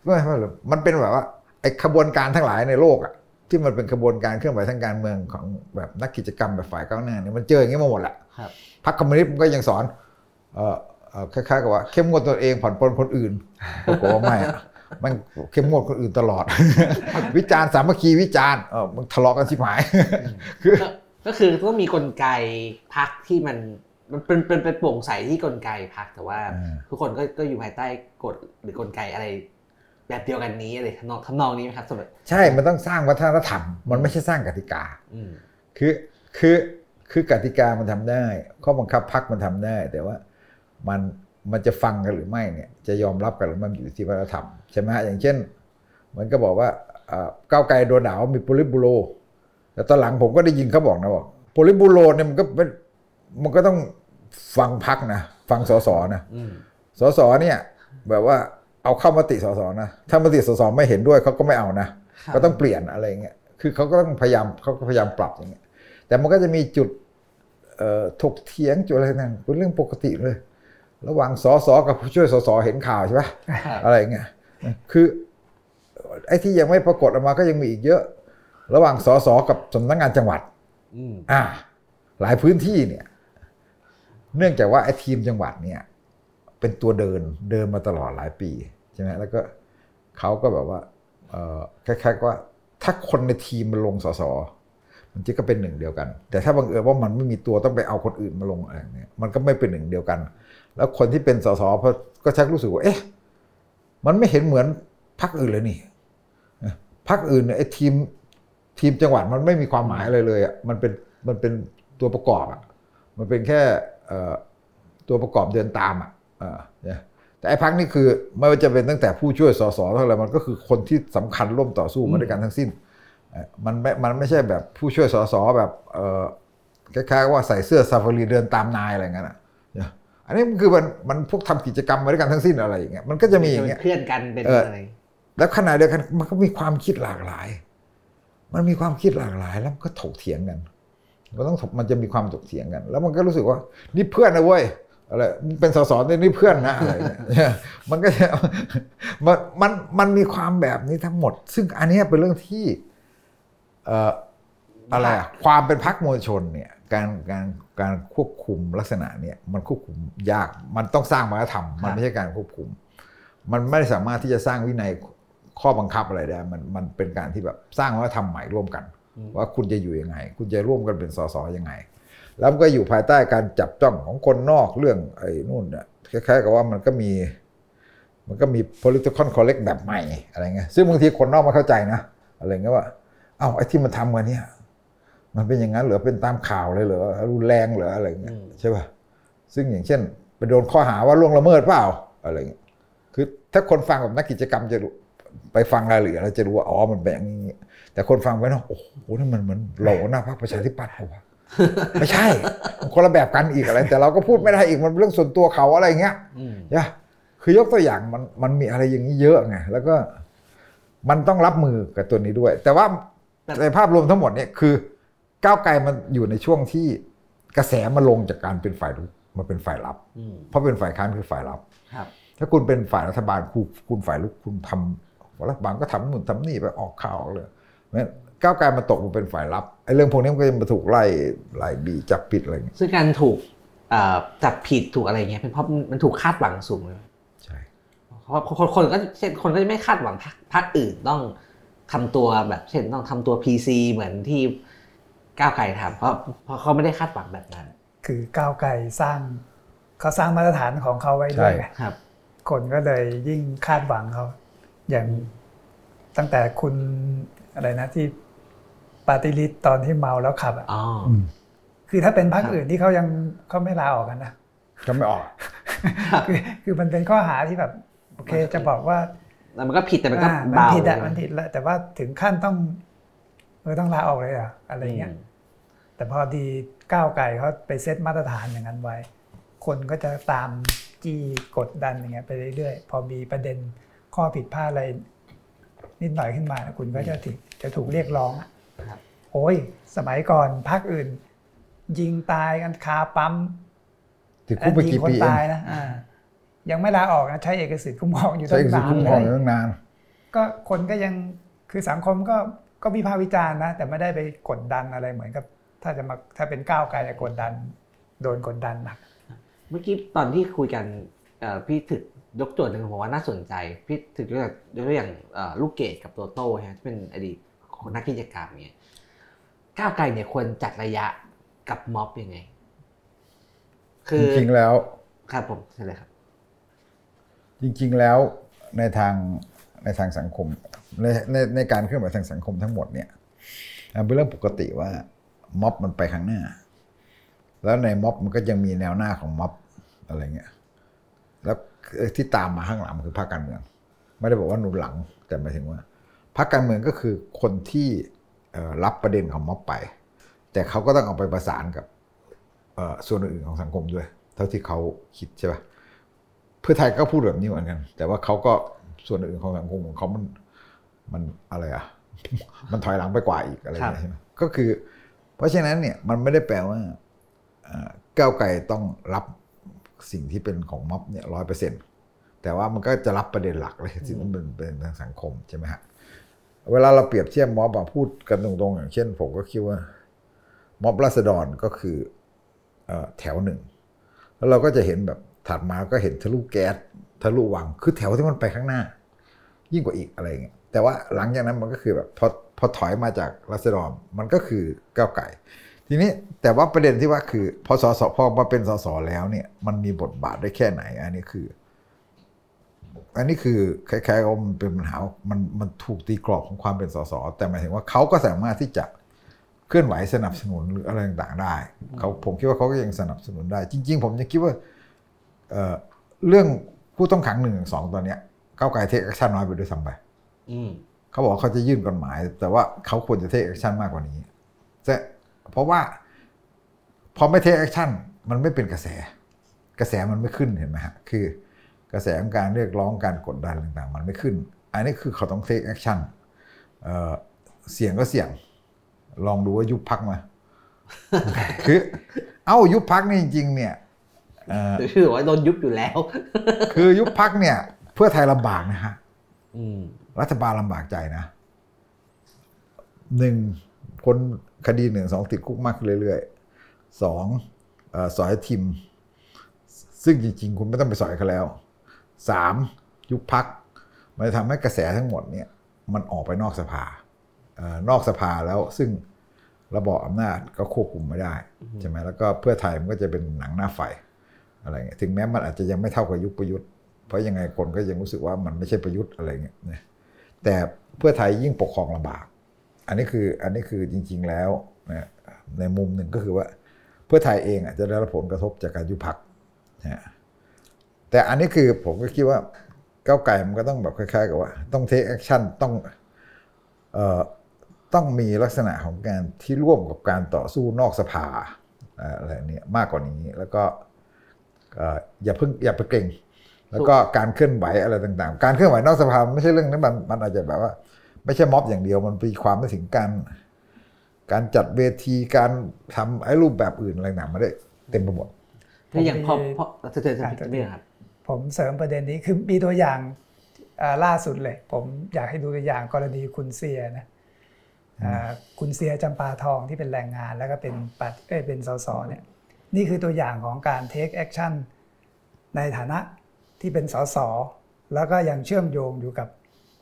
ไม่ไม่หรอกมันเป็นแบบว่าไอ้ขบวนการทั้งหลายในโลกอะที่มันเป็นกระบวนการเคลื่อนไหวทางการเมืองของแบบนักกิจกรรมแบบฝ่ายก้าวหน้าเนี่ยมันเจออย่างนี้มาหมดแหละครับพรรคคอมมิวนิสต์มันก็ยังสอนเอ่อเอ่อคล้ายๆกับว่า เข้มงวดตัวเองผ่อนปลนคนอื่นปรากฏว่าไม่อะมันเข้มงวดคนอื่นตลอด วิจารณ์สามัคคีวิจารณ์เออมันทะเลาะกันชิบหายคือก็ก็คือต้องมีกลไกพักที่มัน มันเป็นเป็นเป็นโปร่งใสที่กลไกพักแต่ว่าอ่า ทุกคนก็ก็อยู่ภายใต้กฎหรือกลไกอะไร แบบเดียวกันนี้อะไรทำนองทำนองนี้ไหมครับสำหรับใช่มันต้องสร้างวัฒนธรรม มันไม่ใช่สร้างกติกาอืมคือคือคือกติกามันทำได้ ข้อบังคับพักมันทำได้ แต่ว่ามันมันจะฟังกันหรือไม่เนี่ย จะยอมรับกันหรือไม่มันอยู่ที่วัฒนธรรมใช่ไหมฮะอย่างเช่น มันก็บอกว่าเอ่อก้าวไกลโดนด่าว่ามีโพลิบูโรแต่ตอนหลังผมก็ได้ยินเขาบอกนะบอกโพลิบูโรเนี่ยมันก็เป็นมันก็ต้อง ฟังพักนะ ฟังสสนะอืมสสเนี่ยแบบว่าเอาเข้ามติสสนะ ถ้ามติสสไม่เห็นด้วยเขาก็ไม่เอานะครับก็ต้องเปลี่ยนอะไรเงี้ย คือเขาก็ต้องพยายามเขาก็พยายามปรับอย่างเงี้ย แต่มันก็จะมีจุดเอ่อถกเถียงจุดอะไรนั่นเป็นเรื่องปกติเลย ระหว่างสสกับผู้ช่วยสสเห็นข่าวใช่ปะครับอะไรเงี้ย คือไอ้ที่ยังไม่ปรากฏออกมาก็ยังมีอีกเยอะ ระหว่างสสกับสำนักงานจังหวัดอืมอ่าหลายพื้นที่เนี่ย เนื่องจากว่าไอ้ทีมจังหวัดเนี่ย เป็นตัวเดินเดินมาตลอดหลายปีใช่ไหมแล้วก็เขาก็แบบว่าคล้ายๆว่าถ้าคนในทีมมันลงสสมันจะก็เป็นหนึ่งเดียวกัน แต่ถ้าบังเอิญว่ามันไม่มีตัวต้องไปเอาคนอื่นมาลงอะไรเงี้ยมันก็ไม่เป็นหนึ่งเดียวกัน แล้วคนที่เป็นสสพก็ชักรู้สึกว่าเอ๊ะมันไม่เห็นเหมือนพรรคอื่นเลยนี่พรรคอื่นไอ้ทีมทีมจังหวัดมันไม่มีความหมายอะไรเลยอะมันเป็นมันเป็นตัวประกอบอะมันเป็นแค่ ตัวประกอบเดินตามอะเนี่ยแต่ไอ้พักนี่คือไม่ว่าจะเป็นตั้งแต่ผู้ช่วยสสเท่าไหร่มันก็คือคนที่สำคัญร่วมต่อสู้มาด้วยกันทั้งสิ้นมันไม่มันไม่ใช่แบบผู้ช่วยสสแบบเออคล้ายๆว่าใส่เสื้อซาฟารีเดินตามนายอะไรเงี้ยนะอันนี้มันคือมันมันพวกทำกิจกรรมมาด้วยกันทั้งสิ้นอะไรอย่างเงี้ยมันก็จะมีอย่างเงี้ยเพื่อนกันเป็นอะไรแล้วขณะเดียวกันมันก็มีความคิดหลากหลาย มันมีความคิดหลากหลายแล้วก็ถกเถียงกัน มันต้องมันจะมีความถกเถียงกัน แล้วมันก็รู้สึกว่านี่เพื่อนนะเว้ยอะไรเป็นสสนี่เพื่อนนะอะไรเนี่ยมันก็จะมันมันมันมีความแบบนี้ทั้งหมด ซึ่งอันนี้เป็นเรื่องที่เอ่ออะไรอะความเป็นพรรคมวลชนเนี่ยการการการควบคุมลักษณะเนี่ยมันควบคุมยากมันต้องสร้างวัฒนธรรมมันไม่ใช่การควบคุม มันไม่สามารถที่จะสร้างวินัยข้อบังคับอะไรได้มันมันเป็นการที่แบบสร้างวัฒนธรรมใหม่ร่วมกัน ว่าคุณจะอยู่ยังไง คุณจะร่วมกันเป็นสสยังไง แล้วก็อยู่ภายใต้การจับจ้องของคนนอกเรื่องไอ้นู่นเนี่ยคล้ายๆกับว่ามันก็มี มันก็มี political correct แบบใหม่อะไรเงี้ยซึ่งบางทีคนนอกไม่เข้าใจนะอะไรเงี้ยว่า เอ้าไอ้ที่มันทำกันเนี่ยมันเป็นอย่างนั้นเหรือเป็นตามข่าวเลยเหรอรุนแรงเหรออะไรเงี้ยใช่ป่ะซึ่งอย่างเช่นไปโดนข้อหาว่าล่วงละเมิดเปล่าอะไรเงี้ยคือถ้าคนฟังแบบนักกิจกรรมจะไปฟังรายละเอียดแล้วจะรู้ว่าอ๋อมันแบ่งนี้ แต่คนฟังไปเนาะโอ้โหนี่มันเหมือนโหลหน้าพรรคประชาธิปัตย์ป่ะไม่ใช่คนละแบบกันอีกอะไร แต่เราก็พูดไม่ได้อีกมันเรื่องส่วนตัวเขาอะไรเงี้ยเนี่ยคือยกตัวอย่างมันมันมีอะไรอย่างนี้เยอะไงแล้วก็มันต้องรับมือกับตัวนี้ด้วย แต่ว่าในภาพรวมทั้งหมดเนี่ยคือก้าวไกลมันอยู่ในช่วงที่กระแสมาลงจากการเป็นฝ่ายรุกมาเป็นฝ่ายรับเพราะเป็นฝ่ายค้านคือฝ่ายรับครับ ถ้าคุณเป็นฝ่ายรัฐบาลคุณคุณฝ่ายลุกคุณทำรัฐบาลก็ทำนู่นทำนี่ไปออกข่าวเลย นั้นก้าวไกลมาตกมาเป็นฝ่ายรับไอ้เรื่องพวกนี้มันก็จะมาถูกไล่ไล่บีจับผิดอะไรอย่างเงี้ยซึ่งการถูกจับผิดถูกอะไรเงี้ยเป็นเพราะมันถูกคาดหวังสูงเลยใช่เพราะคนคนก็เช่นคนก็จะไม่คาดหวังพรรคอื่นต้องทำตัวแบบ เช่นต้องทำตัว PC เหมือนที่ก้าวไกลทำเพราะเพราะเขาไม่ได้คาดหวังแบบนั้น คือก้าวไกลสร้างเขาสร้างมาตรฐานของเขาไว้ด้วยครับ คนก็เลยยิ่งคาดหวังเขาอย่างตั้งแต่คุณ อะไรนะที่ปาติลิตตอนที่เมาแล้วขับอะคือถ้าเป็นพรรคอื่นที่เขายังเขาไม่ลาออกกันนะก็ไม่ออก คือคือมันเป็นข้อหาที่แบบ โอเคจะบอกว่าแต่มันก็ผิดแต่มันก็เบามันผิดอะมันผิดแล้วแต่ว่าถึงขั้นต้องเออต้องลาออกเลยอะอะไรเงี้ยแต่พอดีก้าวไก่เขาไปเซตมาตรฐานอย่างนั้นไว้ คนก็จะตามจี้กดดันอย่างเงี้ยไปเรื่อยๆ พอมีประเด็นข้อผิดพลาดอะไร นิดหน่อยขึ้นมาคุณก็จะถูกจะถูกเรียกร้องโอ้ยสมัยก่อนพักอื่น ยิงตายกันคาปั๊มติดคุกไปกี่ปีตายนะยังไม่ลาออกนะใช้เอกสิทธิ์คุ้มครองอยู่ตั้งนานเลยก็คนก็ยังคือสังคมก็ก็วิพากษ์วิจารณ์นะแต่ไม่ได้ไปกดดันอะไรเหมือนกับ ถ้าจะมาถ้าเป็นก้าวไกลจะกดดัน โดนกดดันหนักเมื่อกี้ตอนที่คุยกันพี่ถึก ยกโจทย์หนึ่งผมว่าน่าสนใจพี่ถึกยกยกตัวอย่างลูกเกดกับโตโต้ฮะที่เป็นอดีตคนนักกิจกรรมเนี่ยก้าวไกลเนี่ยควรจัดระยะกับม็อบยังไง คือจริงๆแล้ว ครับผมใช่เลยครับ จริง ๆแล้วในทางในทางสังคมในในในการเคลื่อนไหวทางสังคมทั้งหมดเนี่ยเป็นเรื่องปกติว่าม็อบมันไปข้างหน้า แล้วในม็อบมันก็ยังมีแนวหน้าของม็อบอะไรเงี้ย แล้ว ที่ตามมาข้างหลังคือพรรคการเมือง ไม่ได้บอกว่าหนุนหลังแต่หมายถึงว่าพรรคการเมืองก็คือคนที่รับประเด็นของม็อบไป แต่เขาก็ต้องเอาไปประสานกับส่วนอื่นของสังคมด้วย เท่าที่เขาคิดใช่ปะเพื่อไทยก็พูดแบบนี้เหมือนกัน แต่ว่าเขาก็ส่วนอื่นของสังคมของเขามันมันอะไรอะมันถอยหลังไปกว่าอีกอะไรอย่างเงี้ยใช่ไหมก็คือ เพราะฉะนั้นเนี่ยมันไม่ได้แปลว่าก้าวไกลต้องรับ สิ่งที่เป็นของม็อบเนี่ยร้อยเปอร์เซ็นต์แต่ว่ามันก็จะรับประเด็นหลักเลยที่มันเป็นเป็นทางสังคมใช่ไหมฮะเวลาเราเปรียบเทียบม็อบพูดกันตรงๆ อย่างเช่น ผมก็คิดว่า ม็อบราษฎรก็คือแถวหนึ่ง แล้วเราก็จะเห็นแบบถัดมาก็เห็นทะลุแก๊สทะลุวังคือแถวที่มันไปข้างหน้า ยิ่งกว่าอีกอะไรเงี้ยแต่ว่าหลังจากนั้นมันก็คือแบบพอพอถอยมาจากรัศดรมันก็คือก้าวไก่ ทีนี้แต่ว่าประเด็นที่ว่าคือ พอสสพอมาเป็นสสแล้วเนี่ย มันมีบทบาทได้แค่ไหน อันนี้คือ อันนี้คือคล้ายๆว่ามันเป็นปัญหามันมันถูกตีกรอบของความเป็นสสแต่หมายถึงว่าเขาก็สามารถที่จะเคลื่อนไหวสนับสนุนหรืออะไรต่างๆได้เขาผมคิดว่าเขาก็ยังสนับสนุนได้ จริง ๆ ผมยังคิดว่าเอ่อเรื่องผู้ต้องขังหนึ่งสองตอนเนี้ยก้าวไกล take action น้อยไปด้วยซ้ำไปอืมเขาบอกว่าเขาจะยื่นกฎหมาย แต่ว่าเขาควรจะ take action มากกว่านี้แต่ เพราะว่าพอไม่ take action มันไม่เป็นกระแส กระแสมันไม่ขึ้นเห็นไหมฮะคือกระแสของการเรียกร้องการกดดันต่างๆ มันไม่ขึ้น อันนี้คือเขาต้อง take action เสี่ยงก็เสี่ยง ลองดูว่ายุบพรรคมาคือ เอ้ายุบพรรคนี่จริง ๆ เนี่ยเอ่อคือว่าโดนยุบอยู่แล้ว คือยุบพักเนี่ย เพื่อไทยลำบากนะฮะอืมรัฐบาลลำบากใจนะหนึ่งคน คดีหนึ่งสองติดคุกมากขึ้นเรื่อยๆสองอสอยทิม ซึ่งจริงๆ คุณไม่ต้องไปสอยเขาแล้วสามยุบพักมันจะทำให้กระแสทั้งหมดเนี่ยมันออกไปนอกสภาอนอกสภาแล้วซึ่งระบอบอำนาจก็ควบคุมไม่ได้ใช่ไหมแล้วก็เพื่อไทยมันก็จะเป็นหนังหน้าไฟอะไรเงี้ยถึงแม้มันอาจจะยังไม่เท่ากับยุคประยุทธ์เพราะยังไงคนก็ยังรู้สึกว่ามันไม่ใช่ประยุทธ์อะไรเงี้ยแต่เพื่อไทยยิ่งปกครองลำบาก อันนี้คืออันนี้คือจริง ๆแล้วนะในมุมหนึ่งก็คือว่า เพื่อไทยเองจะได้รับผลกระทบจากการยุบพรรคนะแต่อันนี้คือผมก็คิดว่าก้าวไกลมันก็ต้องแบบคล้ายๆกับว่า ต้อง take action ต้องเอ่อต้องมีลักษณะของการที่ร่วมกับการต่อสู้นอกสภาอะไรเนี้ยมากกว่านี้แล้วก็อย่าเพิ่งอย่าไปเกรงแล้วก็การเคลื่อนไหวอะไรต่างๆ การเคลื่อนไหวนอกสภาไม่ใช่เรื่องนั้นมันมันอาจจะแบบว่า ไม่ใช่ม็อบอย่างเดียวมันมีความไม่ถึงการ การจัดเวทีการทำไอ้รูปแบบอื่นอะไรต่างๆมาได้เต็มไปหมดถ้าอย่างพอผมมีพอจะเจอจะพี่ครับ ผมเสริมประเด็นนี้คือมีตัวอย่างอ่าล่าสุดเลย ผมอยากให้ดูตัวอย่างกรณีคุณเซียนะอ่าคุณเซียจำปาทองที่เป็นแรงงาน แล้วก็เป็นปัดเอ้ยเป็นสสเนี่ยนี่คือตัวอย่างของการ take action ในฐานะที่เป็นสสแล้วก็ยังเชื่อมโยงอยู่กับ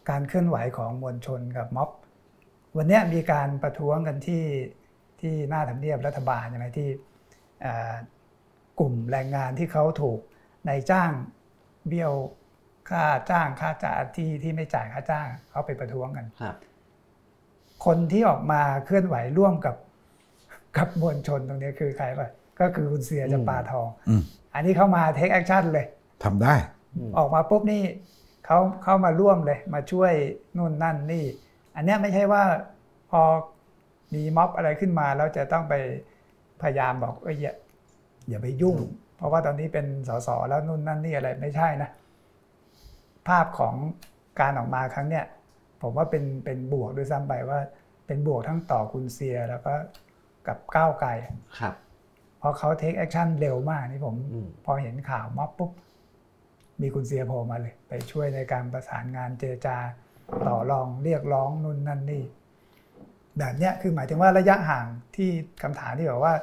การเคลื่อนไหวของมวลชนกับม็อบ วันเนี้ยมีการประท้วงกันที่ที่หน้าทำเนียบรัฐบาลใช่ไหมที่อ่ากลุ่มแรงงานที่เขาถูกนายจ้างเบี้ยวค่าจ้างค่าจ่ายที่ที่ไม่จ่ายค่าจ้างเขาไปประท้วงกันครับ คนที่ออกมาเคลื่อนไหวร่วมกับกับมวลชนตรงนี้คือใครป่ะก็คือคุณเซียจำปาทองอืมอันนี้เขามา take action เลยทำได้ ออกมาปุ๊บนี่ เขาเข้ามาร่วมเลยมาช่วยนู่นนั่นนี่ อันเนี้ยไม่ใช่ว่าพอมีม็อบอะไรขึ้นมาแล้วจะต้องไปพยายามบอกเอ้ยอย่าอย่าไปยุ่ง เพราะว่าตอนนี้เป็นสส.แล้วนู่นนั่นนี่อะไรไม่ใช่นะ ภาพของการออกมาครั้งเนี้ยผมว่าเป็นเป็นบวกด้วยซ้ำไปว่า เป็นบวกทั้งต่อคุณเซียแล้วก็กับก้าวไกลครับเพราะเขา take action เร็วมากนี่ผมอืมพอเห็นข่าวม็อบปุ๊บ มีคุณเซียโผล่มาเลย ไปช่วยในการประสานงานเจรจาต่อรองเรียกร้องนู่นนั่นนี่แบบเนี้ยคือหมายถึงว่าระยะห่างที่คำถามที่บอกว่า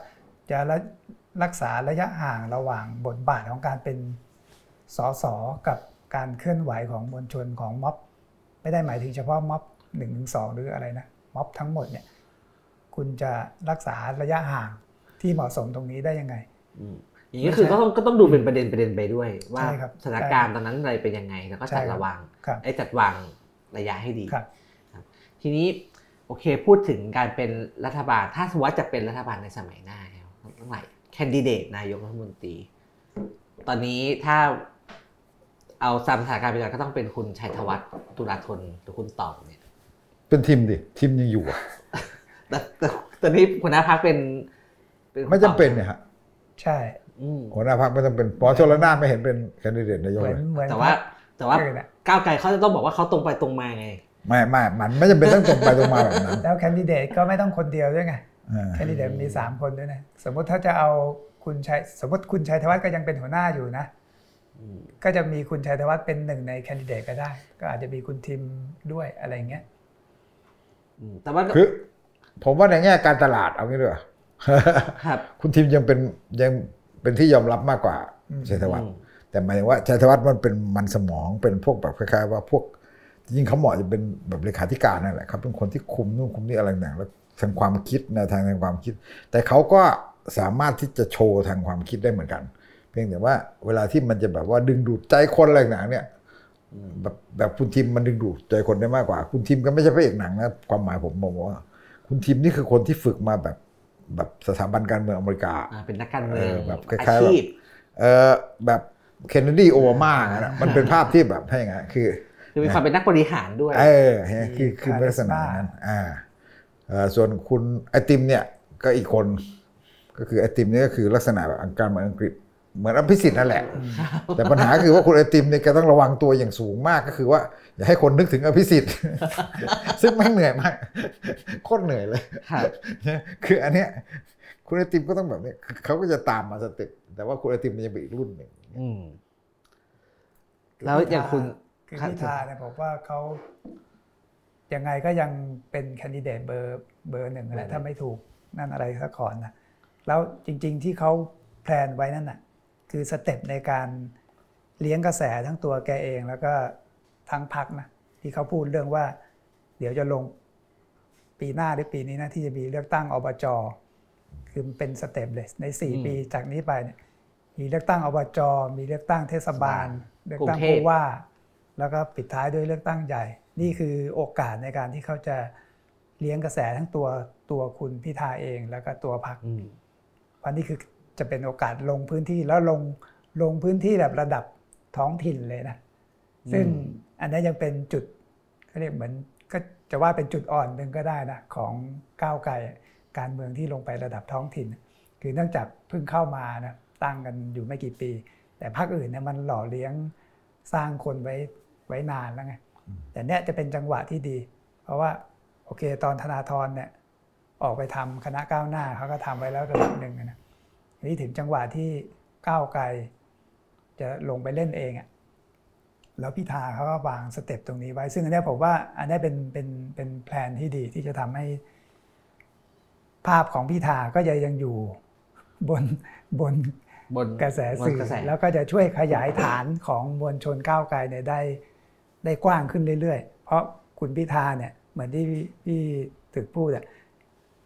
จะระรักษาระยะห่างระหว่างบทบาทของการเป็นสสกับการเคลื่อนไหวของมวลชนของม็อบ ไม่ได้หมายถึงเฉพาะม็อบหนึ่งถึงสองหรืออะไรนะม็อบทั้งหมดเนี่ยคุณจะรักษาระยะห่างที่เหมาะสมตรงนี้ได้ยังไง อืมอย่างนี้คือก็ต้องก็ต้องดูเป็นประเด็นประเด็นไปด้วย ว่าใช่ครับสถานการณ์ตอนนั้นอะไรเป็นยังไง แล้วก็ใช่จัดครับระวังครับไอ้จัดวางระยะให้ดีครับทีนี้โอเคพูดถึงการเป็นรัฐบาล ถ้าสมมติว่าจะเป็นรัฐบาลในสมัยหน้าแล้วเมื่อไหร่แคนดิเดตนายกรัฐมนตรี ตอนนี้ถ้าเอาตามสถานการณ์ไปก่อนก็ต้องเป็นคุณชัยธวัฒน์ตุลาธนหรือคุณตอบเนี่ย เป็นทีมดิทีมยังอยู่อะแต่แต่ตอนนี้หัวหน้าพักเป็นเป็นคุณไม่จำเป็นตอบเนี่ยฮะใช่อืม หัวหน้าพรรคไม่ต้องเป็นหมอชลนานไม่เห็นเป็นแคนดิเดตนายกเหมือเลนยเหมือนแต่ว่า แต่ว่าเออน่ะก้าวไกลเขาจะต้องบอกว่าเขาตรงไปตรงมาไง ไม่ไม่มันไม่จำเป็นต้องตรงไปตรงมาแบบนั้น แล้วแคนดิเดตก็ไม่ต้องคนเดียวด้วยไงอ่าแคนดิเดตมีสามคนด้วยนะ สมมติถ้าจะเอาคุณชัยสมมติคุณชัยธวัฒน์ก็ยังเป็นหัวหน้าอยู่นะอืมก็จะมีคุณชัยธวัฒน์เป็นหนึ่งในแคนดิเดตก็ได้ ก็อาจจะมีคุณทิมด้วยอะไรอย่างเงี้ยอืมแต่ว่าคือ ผมว่าในแง่การตลาดเอางี้ด้วยครับ คุณทีมยังเป็นยัง เป็นที่ยอมรับมากกว่าอืมชัยธวัฒอืน์มแต่หมายถึงว่าชัยธวัฒน์มันเป็นมันสมองเป็นพวกแบบคล้ายๆว่าพวกจริงๆเขาเหมาะจะเป็นแบบเลขาธิการนั่นแหละครับเป็นคนที่คุมนู่นคุมนี่อะไรต่างๆแล้วทางความคิดแนวทางทางความคิด แต่เขาก็สามารถที่จะโชว์ทางความคิดได้เหมือนกัน เพียงแต่ว่าเวลาที่มันจะแบบว่าดึงดูดใจคนอะไรต่างๆเนี่ยแบบแบบคุณทิมมันดึงดูดใจคนได้มากกว่า คุณทิมก็ไม่ใช่พระเอกหนังนะความหมายผมบอกว่า คุณทิมนี่คือคนที่ฝึกมาแบบ แบบสถาบันการเมืองอเมริกาอ่าเป็นนักการเมืองเออแบบคล้ายๆอาชีพเออแบบเคนเนดีโอบามาอะนะมันเป็นภาพที่แบบให้ไงคือคือมีความเป็นนักบริหารด้วย เออเฮ้ยคือคือลักษณะนั้นอ่าเอ่อส่วนคุณไอติมเนี่ยก็อีกคน ก็คือไอติมเนี่ยก็คือลักษณะแบบอังการเมืองอังกฤษ เหมือนอภิสิทธิ์นั่นแหละ แต่ปัญหาคือว่าคุณไอติมเนี่ยแกต้องระวังตัวอย่างสูงมากก็คือว่า อย่าให้คนนึกถึงอภิสิทธิ์ ซึ่งแม่งเหนื่อยมากโคตรเหนื่อยเลยครับคืออันเนี้ยคุณไอติมก็ต้องแบบเนี้ยคือเขาก็จะตามมา step แต่ว่าคุณไอติมมันจะเป็นอีกรุ่นหนึ่งอืมแล้วอย่างคุณคือครับพิธาเนี่ยผมว่าเขายังไงก็ยังเป็น candidate เบอร์เบอร์หนึ่งแหละถ้าไม่ถูกนั่นอะไรสักก่อนนะแล้วจริง ๆ ที่เขา plan ไว้นั่นน่ะ คือ step ในการเลี้ยงกระแสทั้งตัวแกเอง แล้วก็ทั้งพรรคนะที่เขาพูดเรื่องว่า เดี๋ยวจะลงปีหน้าหรือปีนี้นะที่จะมีเลือกตั้งอบจ.คือมันเป็น step เลยในสี่อืมปีจากนี้ไปเนี่ยมีเลือกตั้งอบจ.มีเลือกตั้งเทศบาล เลือกตั้งกรุงเทพผู้ว่า แล้วก็ปิดท้ายด้วยเลือกตั้งใหญ่ นี่คือโอกาสในการที่เขาจะเลี้ยงกระแสทั้งตัวตัวคุณพิธาเองแล้วก็ตัวพรรคอืมวันนี้คือ จะเป็นโอกาสลงพื้นที่แล้วลงลงพื้นที่แบบระดับท้องถิ่นเลยนะ ซึ่งอันนี้ยังเป็นจุดเขาเรียกเหมือนก็จะว่าเป็นจุดอ่อนหนึ่งก็ได้นะของก้าวไกลการเมืองที่ลงไประดับท้องถิ่น คือเนื่องจากเพิ่งเข้ามานะตั้งกันอยู่ไม่กี่ปี แต่ภาคอื่นเนี่ยมันหล่อเลี้ยงสร้างคนไว้ไว้นานแล้วไงแต่เนี้ยจะเป็นจังหวะที่ดี เพราะว่าโอเคตอนธนาธรเนี่ยออกไปทำคณะก้าวหน้าเขาก็ทำไว้แล้วระดับหนึ่งนะที นี้ถึงจังหวะที่ก้าวไกล จะลงไปเล่นเองอะแล้วพิธาเขาก็วางสเต็ปตรงนี้ไว้ ซึ่งอันเนี้ยผมว่าอันเนี้ยเป็นเป็นเป็นแผนที่ดีที่จะทำให้ ภาพของพิธาก็จะยังอยู่บนบนบนกระแสสื่บอนกระแสแล้วก็จะช่วยขยายฐานของมวลชนก้าวไกลเนี่ยได้ได้กว้างขึ้นเรื่อยๆ เพราะคุณพิธาเนี่ยเหมือนที่พี่พี่ถึกพูดอะ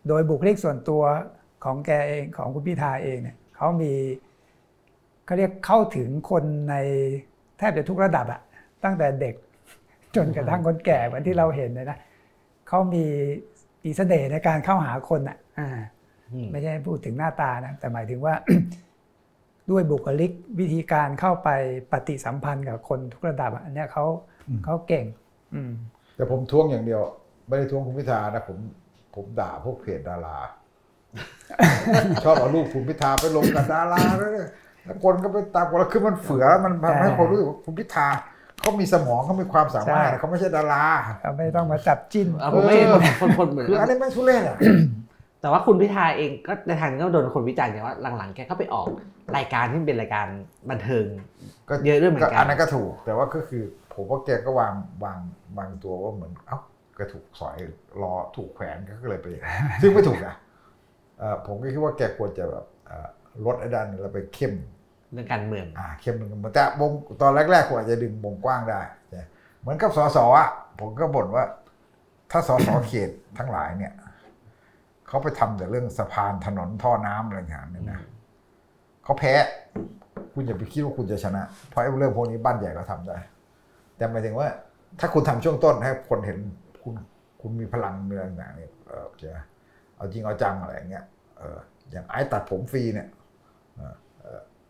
โดยบุคลิกส่วนตัว ของแกเองของคุณพิธาเองเนี่ยเขามีเขาเรียกเข้าถึงคนในแทบจะทุกระดับอะตั้งแต่เด็กจนกระทั่งคนแก่เหมือนที่เราเห็นเลยนะเขามีมีเสน่ห์ในการเข้าหาคนอะอ่าอืมไม่ใช่พูดถึงหน้าตานะแต่หมายถึงว่าด้วยบุคลิกวิธีการเข้าไปปฏิสัมพันธ์กับคนทุกระดับอะอันเนี้ยเขาเขาเก่งอืมแต่ผมท้วงอย่างเดียว ไม่ได้ท้วงคุณพิธานะผมผมด่าพวกเพจดารา ชอบเอารูปคุณพิธาไปลงกับดาราแล้วเนี่ยแล้วคนก็ไปตามคนแล้วคือมันเฟือมันทำให้คนรู้สึกว่าคุณพิธาเขามีสมองเขามีความสามารถใช่เขาไม่ใช่ดาราเขาไม่ต้องมาจับจิ้นเอาผมไม่เห็นคนคนคนเหมือนคืออันนี้ไม่ทุเรศอะแต่ว่าคุณพิธาเองก็ในทางก็โดนคนวิจารณ์ไงว่าหลังๆแกก็ไปออกรายการที่เป็นรายการบันเทิงก็เยอะด้วยเหมือนกันอันนั้นก็ถูก แต่ว่าก็คือผมว่าแกก็วางวางวางตัวว่าเหมือนเอ้าก็ถูกสอยรอถูกแขวนก็เลยไปอย่างนั้นซึ่งไม่ถูกนะเอ่อ ผมก็คิดว่าแกควรจะแบบเอ่อลดไอ้ด้านนี้แล้วไปเข้มเรื่องการเมืองอ่าเข้มหนึ่งแต่วงตอนแรกๆผมอาจจะดึงวงกว้างได้นะเหมือนกับสสอะผมก็บ่นว่า ถ้าสสเขตทั้งหลายเนี่ยเขาไปทำแต่เรื่องสะพานถนนท่อน้ำอะไรอย่างเงี้ยนะเขาแพ้ คุณอย่าไปคิดว่าคุณจะชนะ เพราะไอ้เรื่องพวกนี้บ้านใหญ่ก็ทำได้ แต่หมายถึงว่า ถ้าคุณทำช่วงต้นให้คนเห็นคุณคุณมีพลังมีอะไรต่างๆเนี่ยเออจะ เอาจริงเอาจังอะไรอย่างเงี้ยเอออย่างไอ้ตัดผมฟรีเนี่ย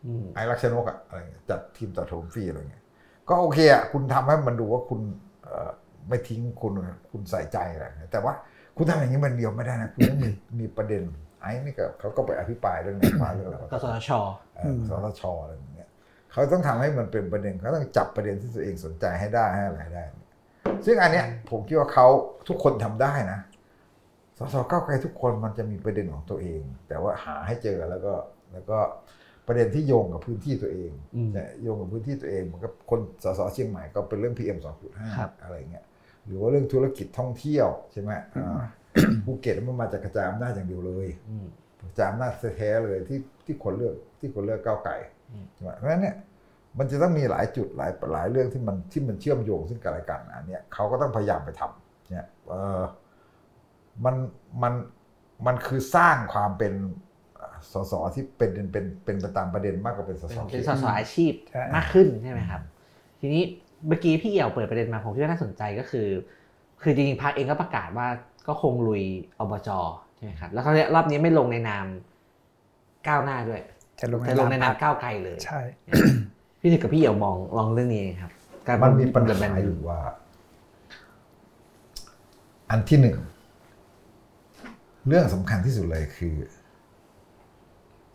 อืมไอ้ลักษณกอะอะไรเงี้ยจัดทีมตัดผมฟรีอะไรเงี้ยก็โอเคอะคุณทำให้มันดูว่าคุณเอ่อไม่ทิ้งคุณคุณใส่ใจอะไรเงี้ยแต่ว่าคุณทำอย่างนี้มันเดียวไม่ได้นะคุณต้องมีมีประเด็น ไอ้นี่ก็เขาก็ไปอภิปรายเรื่องนมาเรื่องอะไรกสทชเอ่อสทชอะไรอย่างเงี้ยเขาต้องทำให้มันเป็นประเด็นเขาต้องจับประเด็นที่ตัวเองสนใจให้ได้ให้อะไรได้ ซึ่งอันเนี้ยผมคิดว่าเขาทุกคนทำได้นะ สสเก้าวไกลทุกคนมันจะมีประเด็นของตัวเอง แต่ว่าหาให้เจอแล้วก็แล้วก็ประเด็นที่โยงกับพื้นที่ตัวเองอืมเนี่ยโยงกับพื้นที่ตัวเองเหมือนกับคนสสเชียงใหม่ก็เป็นเรื่อง PM ครับ2.5อะไรเงี้ยหรือว่าเรื่องธุรกิจท่องเที่ยวใช่ไหมอ่าภูเก็ตมันมาจากกระจายอำนาจอย่างเดียวเลยอืมกระจายอำนาจแท้ๆเลยที่ที่คนเลือกที่คนเลือกก้าวไกลอืมใช่ไหมเพราะฉะนั้นเนี่ยมันจะต้องมีหลายจุดหลายหลายเรื่องที่มันที่มันเชื่อมโยงซึ่งกันและกันอันเนี้ยเขาก็ต้องพยายามไปทำเนี่ยเออ มันมันมันคือสร้างความเป็นเอ่อสสที่เป็นเป็นเป็นไปตามประเด็นมากกว่าเป็นสสเป็นเขเป็นตสสอาชีพใช่มากขึ้นใช่ไหมครับ ทีนี้เมื่อกี้พี่เอี่ยวเปิดประเด็นมาผมคิดว่าน่าสนใจก็คือ คือจริงๆพรรคเองก็ประกาศว่าก็คงลุยอบจใช่ไหมครับแล้วเขารอบนี้ไม่ลงในนามก้าวหน้าด้วยจะลงในจะลงในนามพรรคก้าวไกลเลยใช่พี่ถึกกับพี่เอี่ยวมองลองเรื่องนี้ครับ การมันมีปัญแบบหานั้นอยู่ว่า อันที่หนึ่ง เรื่องสำคัญที่สุดเลยคือ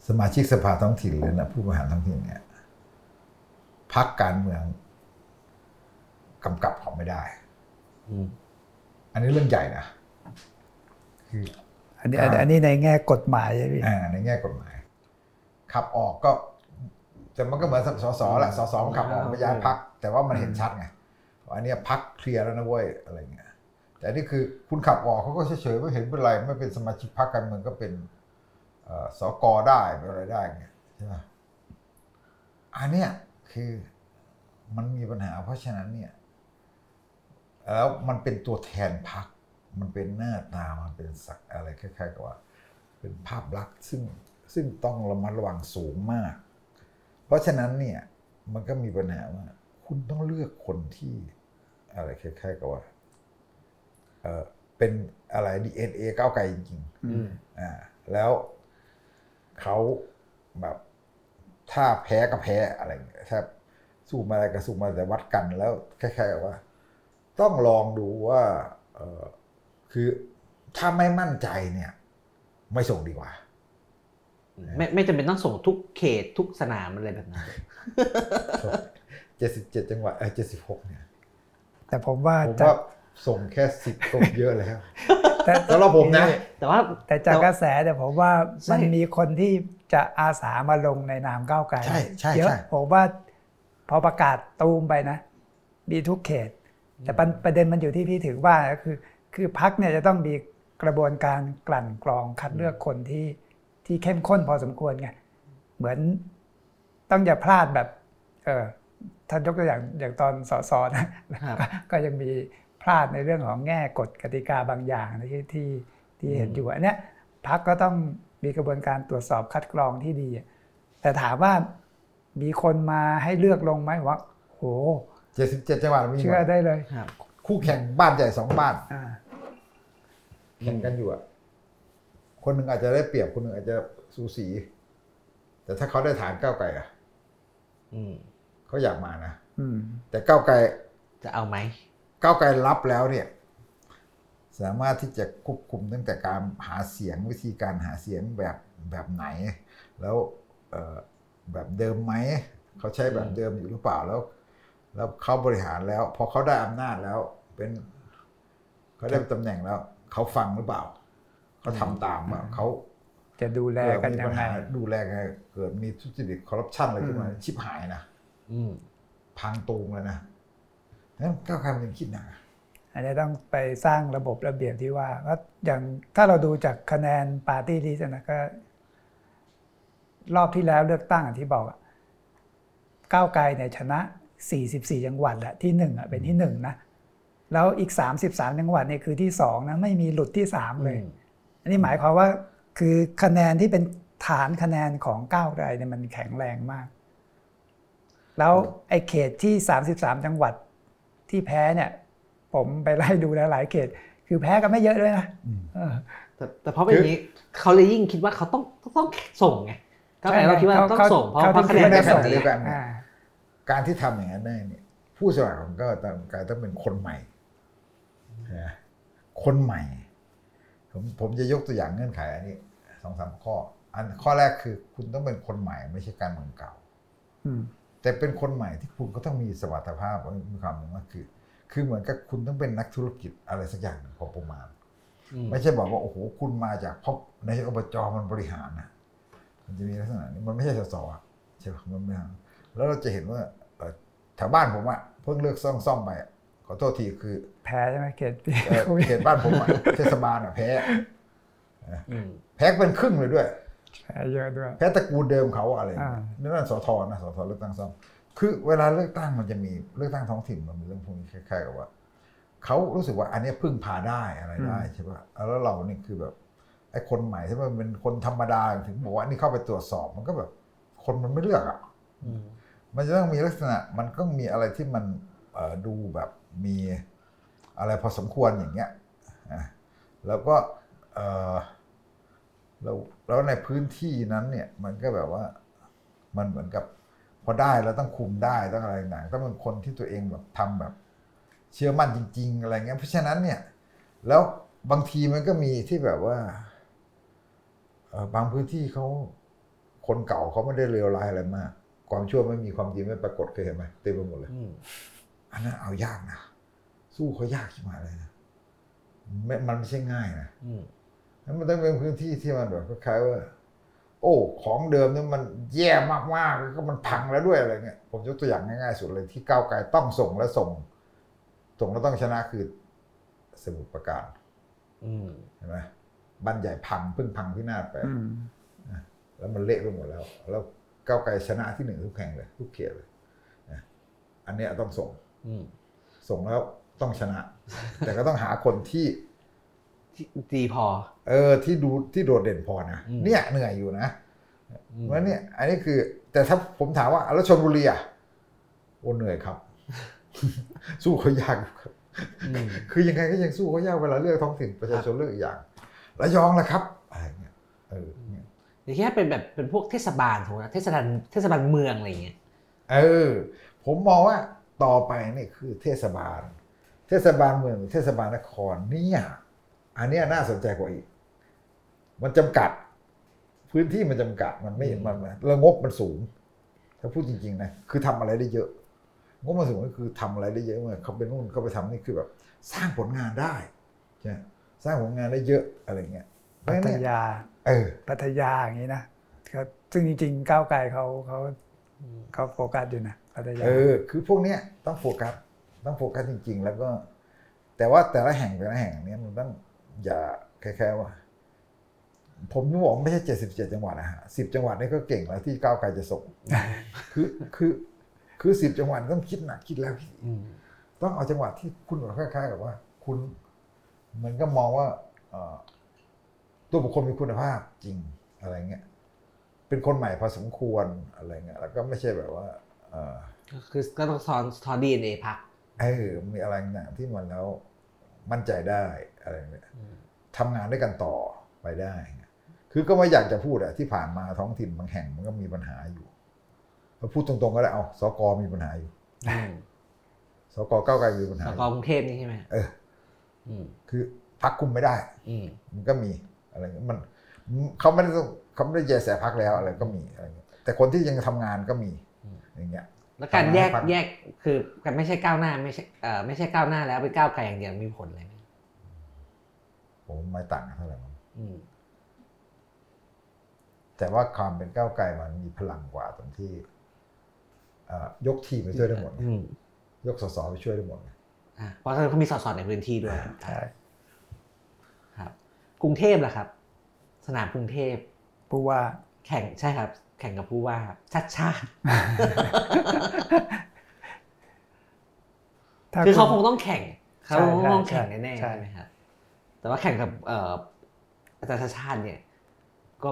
สมาชิกสภาท้องถิ่นหรือนะผู้บริหารท้องถิ่นเนี่ยพักการเมืองกำกับเขาไม่ได้อืมอันนี้เรื่องใหญ่นะคืออันนี้ครับอันนี้ในแง่กฎหมายใช่ไหมพี่อ่าในแง่กฎหมาย ขับออกก็แต่มันก็เหมือนสสแหละสสมันขับออกไม่ย้ายพัก แต่ว่ามันเห็นชัดไงว่าอันเนี้ยพักเคลียร์แล้วนะเว้ยอะไรเงี้ย แต่นี่คือคุณขับออกเขาก็เฉยๆไม่เห็นเป็นไรไม่เป็นสมาชิกพรรคการเมืองก็เป็นเอ่อสกได้เป็นอะไรได้เงี้ยใช่ไหมอันเนี้ยคือมันมีปัญหา เพราะฉะนั้นเนี่ยแล้วมันเป็นตัวแทนพรรคมันเป็นหน้าตามันเป็นสักอะไรคล้ายๆกับว่า เป็นภาพลักษณ์ซึ่งซึ่งต้องระมัดระวังสูงมาก เพราะฉะนั้นเนี่ยมันก็มีปัญหาว่า คุณต้องเลือกคนที่อะไรคล้ายๆกับว่า เออเป็นอะไรดีเอ็นเอก้าวไกลจริงอืมๆอ่าแล้วเขาแบบถ้าแพ้ก็แพ้อะไรอย่างเงี้ยถ้าสู้มาอะไรก็สู้มาแต่วัดกันแล้วคล้ายๆกับว่า ต้องลองดูว่าเออคือถ้าไม่มั่นใจเนี่ย ไม่ส่งดีกว่า ไม่ไม่จำเป็นต้องส่งทุกเขตทุกสนามอะไรแบบนั้นเจ็ดสิบเจ็ดจังหวัดเออเจ็ดสิบหกเนี่ย แต่ผมว่าผมจากว่า ส่งแค่สิบก็เยอะแล้วแต่สำหรับผมนะ แต่ว่าแต่จากกระแสแต่ผมว่าใช่มันมีคนที่จะอาสามาลงในนามก้าวไกลใช่ใช่เยอะใช่ผมว่าพอประกาศตูมไปนะ มีทุกเขต แต่ประประเด็นมันอยู่ที่พี่ถือว่าก็คือ คือพักเนี่ยจะต้องมีกระบวนการกลั่นกรองคัดเลือกคนที่ที่เข้มข้นพอสมควรไงเหมือนต้องอย่าพลาดแบบ เออท่านยกตัวอย่างอย่างตอนสสนะครับก็ก็ยังมีพ ลาดในเรื่องของแง่กฎกติกาบางอย่างนะที่ที่ที่เห็นอยู่อันเนี้ยพักก็ต้องมีกระบวนการตรวจสอบคัดกรองที่ดีอะแต่ถามว่ามีคนมาให้เลือกลงไหมว่าโหเจ็ดสิบเจ็ดจังหวัดมีหมเชื่อดได้เลยครับคู่แข่งบ้านใหญ่สองบ้านอ่าแข่งกันอยู่อะคนหนึ่งอาจจะได้เปรียบคนหนึ่งอาจจะสูสี แต่ถ้าเขาได้ฐานก้าวไกลอะอืมเขาอยากมานะอืมแต่ก้าวไกลจะเอาไหม ก้าวไกลรับแล้วเนี่ย สามารถที่จะควบคุมตั้งแต่การหาเสียงวิธีการหาเสียงแบบแบบไหน แล้วเอ่อแบบเดิมไหมเขาใช้แบบเดิมอยู่หรือเปล่าแล้ว แล้วเขาบริหารแล้ว พอเขาได้อำนาจแล้ว เป็นเขาได้ตำแหน่งแล้วเขาฟังหรือเปล่าเขาทำตามเปล่าเขาจะดูแลเกิดกันมียัปังญไงหาดูแลไงเกิดมีทุจริตคอร์รัปชันอะไรขึ้นมาอืมชิบหายนะอืมพังตูมเลยนะ นั้นก้าวไกลมันยังคิดหนักอะอันนี้ต้องไปสร้างระบบระเบียบที่ว่าก็อย่างถ้าเราดูจากคะแนน party list นะก็รอบที่แล้วเลือกตั้งอย่างที่บอกอะก้าวไกลเนี่ยชนะ 44 จังหวัดแหละที่หนึ่งอะเป็นที่หนึ่งนะแล้วอีก 33 จังหวัดเนี่ยคือที่สองนะไม่มีหลุดที่สามเลย อันนี้หมายความว่าคือคะแนนที่เป็นฐานคะแนนของก้าวไกลเนี่ยมันแข็งแรงมาก แล้วไอ้เขตที่ 33 จังหวัด ที่แพ้เนี่ยผมไปไล่ดูแล้วหลายเขต คือแพ้กันไม่เยอะด้วยนะเออแต่แต่เพราะเป็นอย่างนี้เขาเลยยิ่งคิดว่าเขาต้องต้องส่งไงก็แปลว่าคิดว่าต้องส่งเพราะเพราะคะแนนไม่ได้เป็นแบแบบบเดีนี้ยวกันอ่าการที่ทำอย่างนั้นได้เนี่ย ผู้สมัครของก้าวไกลต้องเป็นคนใหม่นะคนใหม่ ผมผมจะยกตัวอย่างเงื่อนไขอันนี้สองสามข้อ อันข้อแรกคือคุณต้องเป็นคนใหม่ไม่ใช่การเมืองเก่าอืม แต่เป็นคนใหม่ที่คุณก็ต้องมีสมรรถภาพมีความหนึ่งว่าคือ คือเหมือนกับคุณต้องเป็นนักธุรกิจอะไรสักอย่างหนึ่งพอประมาณอืมไม่ใช่บอกว่าโอ้โหคุณมาจากเพราะในอบจมันบริหารนะมันจะมีลักษณะนี้มันไม่ใช่สสอะใช่ปะมันไม่ใช่แล้วเราจะเห็นว่าเอ่อแถวบ้านผมอะเพิ่งเลือกซ่อมซ่อมไปอะขอโทษทีคือ แพ้ใช่ไหมเขตที่เอ่อเขตบ้านผมอะเทศบาลอะแพ้อืมแพ้เป็นครึ่งเลยด้วยแพ้ เยอะด้วยแพ้ตระกูลเดิมเขาอะไรอย่างเงี้ยอ่านั่นนะสทนะสทเลือกตั้งซ่อมคือเวลาเลือกตั้งมันจะมีเลือกตั้งท้องถิ่นมันมีเรื่องพวกนี้คล้ายๆกับว่าเขารู้สึกว่าอันเนี้ยพึ่งพาได้อะไรได้ใช่ป่ะแล้วเรานี่คือแบบไอ้คนใหม่ที่มันเป็นคนธรรมดาถึงบอกว่านี่เข้าไปตรวจสอบมันก็แบบ คนมันไม่เลือกอะอืมมันจะต้องมีลักษณะ มันก็มีอะไรที่มันเอ่อดูแบบมีอะไรพอสมควรอย่างเงี้ยนะแล้วก็เออ แล้วแล้วในพื้นที่นั้นเนี่ยมันก็แบบว่ามันเหมือนกับพอได้แล้วต้องคุมได้ต้องอะไรต่างต้องเป็นคนที่ตัวเองแบบทำแบบ เชื่อมั่นจริง ๆ อะไรเงี้ยเพราะฉะนั้นเนี่ยแล้วบางทีมันก็มีที่แบบว่าบางพื้นที่เขาคนเก่าเขาไม่ได้เลวร้ายอะไรมาก ความชั่วไม่มีความจริงไม่ปรากฏเคยเห็นไหมเต็มไปหมดเลยอันนั้นเอายากนะสู้เขายากขึ้นมาเลยนะมันไม่ใช่ง่ายนะ นั้นมันต้องเป็นพื้นที่ที่มันแบบคล้ายๆว่า โอ้ ของเดิมนี่มันแย่มากๆแล้วก็มันพังแล้วด้วยอะไรเงี้ยผมยกตัวอย่างง่ายๆสุดเลยที่ก้าวไกลต้องส่งและส่ง ส่งแล้วต้องชนะคือสมุทรปราการเห็นไหมบ้านใหญ่พังเพิ่งพังพินาศไปแล้วมันเละไปหมดแล้ว แล้วก้าวไกลชนะที่หนึ่งทุกแข่งเลย ทุกเขตเลยอันนี้ต้องส่งส่งแล้วต้องชนะ แต่ก็ต้องหาคนที่ ดีพอ เออที่ดูที่โดดเด่นพอนะเนี่ยเหนื่อยอยู่นะเพราะเนี่ยอันนี้คือ แต่ถ้าผมถามว่าแล้วชนบุรีอะโอ้เหนื่อยครับ สู้เขายากครับคือยังไงก็ยังสู้เขายากเวลาเลือกท้องถิ่นประชาชนเลือกอีกอย่างระยองละครับอะไรเงี้ยเอออย่างเงี้ยเป็นแบบเป็นพวกเทศบาลถูกไหมเทศบาลเทศบาลเมืองอะไรเงี้ยเออ ผมมองว่าต่อไปนี่คือเทศบาล เทศบาลเมืองเทศบาลนครเนี่ยอันนี้น่าสนใจกว่าอีก มันจำกัด พื้นที่มันจำกัดมันไม่มันแล้วงบมันสูง ถ้าพูดจริง ๆ นะ คือทำอะไรได้เยอะงบมันสูงก็คือทำอะไรได้เยอะเมื่อเขาไปนู่นเขาไปทำนี่คือแบบ สร้างผลงานได้ใช่สร้างผลงานได้เยอะอะไรเงี้ยพัทยา เออพัทยาอย่างนี้นะซึ่งจริงๆก้าวไกลเขาเขาเขาโฟกัสอยู่นะพัทยาเออ คือพวกเนี้ยต้องโฟกัสต้องโฟกัสจริง ๆ แล้วก็ แต่ว่าแต่ละแห่งแต่ละแห่งเนี้ยมันต้องอย่าแค่ๆว่า ผมบอกไม่ใช่เจ็ดสิบเจ็ดจังหวัดนะฮะสิบจังหวัดนี่ก็เก่งแล้วที่ก้าวไกลจะส่งคือคือคือสิบจังหวัดต้องคิดหนักคิดแล้วต้องเอาจังหวัดที่คุณคล้ายๆกับว่า คุณมันก็มองว่าตัวบุคคลมีคุณภาพจริงอะไรเงี้ยเป็นคนใหม่พอสมควรอะไรเงี้ยแล้วก็ไม่ใช่แบบว่าคือก็ต้องสอนสอนดีเอ็นเอพักเออมีอะไรต่างที่มันแล้วมั่นใจได้อะไรเนี่ยทำงานด้วยกันต่อไปได้ คือก็ไม่อยากจะพูดอะที่ผ่านมาท้องถิ่นบางแห่งมันก็มีปัญหาอยู่พอพูดตรงๆก็ได้เอาสกมีปัญหาอยู่สกเก้าไกลมีปัญหาสกกรุงเทพนี่ใช่ไหมเออคือพักคุมไม่ได้มันก็มีอะไรมันเขาไม่ได้ต้องเขาไม่ได้แยแสพักแล้วอะไรก็มีอะไรแต่คนที่ยังทำงานก็มีอย่างเงี้ย แล้วการแยกแยกคือการไม่ใช่ก้าวหน้าไม่ใช่เอ่อไม่ใช่ก้าวหน้าแล้วเป็นก้าวไกลอย่างเดียวมีผลอะไรไหมผมไม่ต่างเท่าไหร่ แต่ว่าความเป็นก้าวไกลมันมีพลังกว่าตรงที่ยกทีมไปช่วยได้หมดยกสสไปช่วยได้หมดเพราะเขามีสสในพื้นที่ด้วยใช่ครับ กรุงเทพล่ะครับ สนามกรุงเทพผู้ว่าแข่งใช่ครับ แข่งกับผู้ว่าชัดชาติคือเขาคงต้องแข่งเขาต้องแข่งแน่ๆใช่ไหมครับแต่ว่าแข่งกับอาจารย์ชาชาติเนี่ย ก็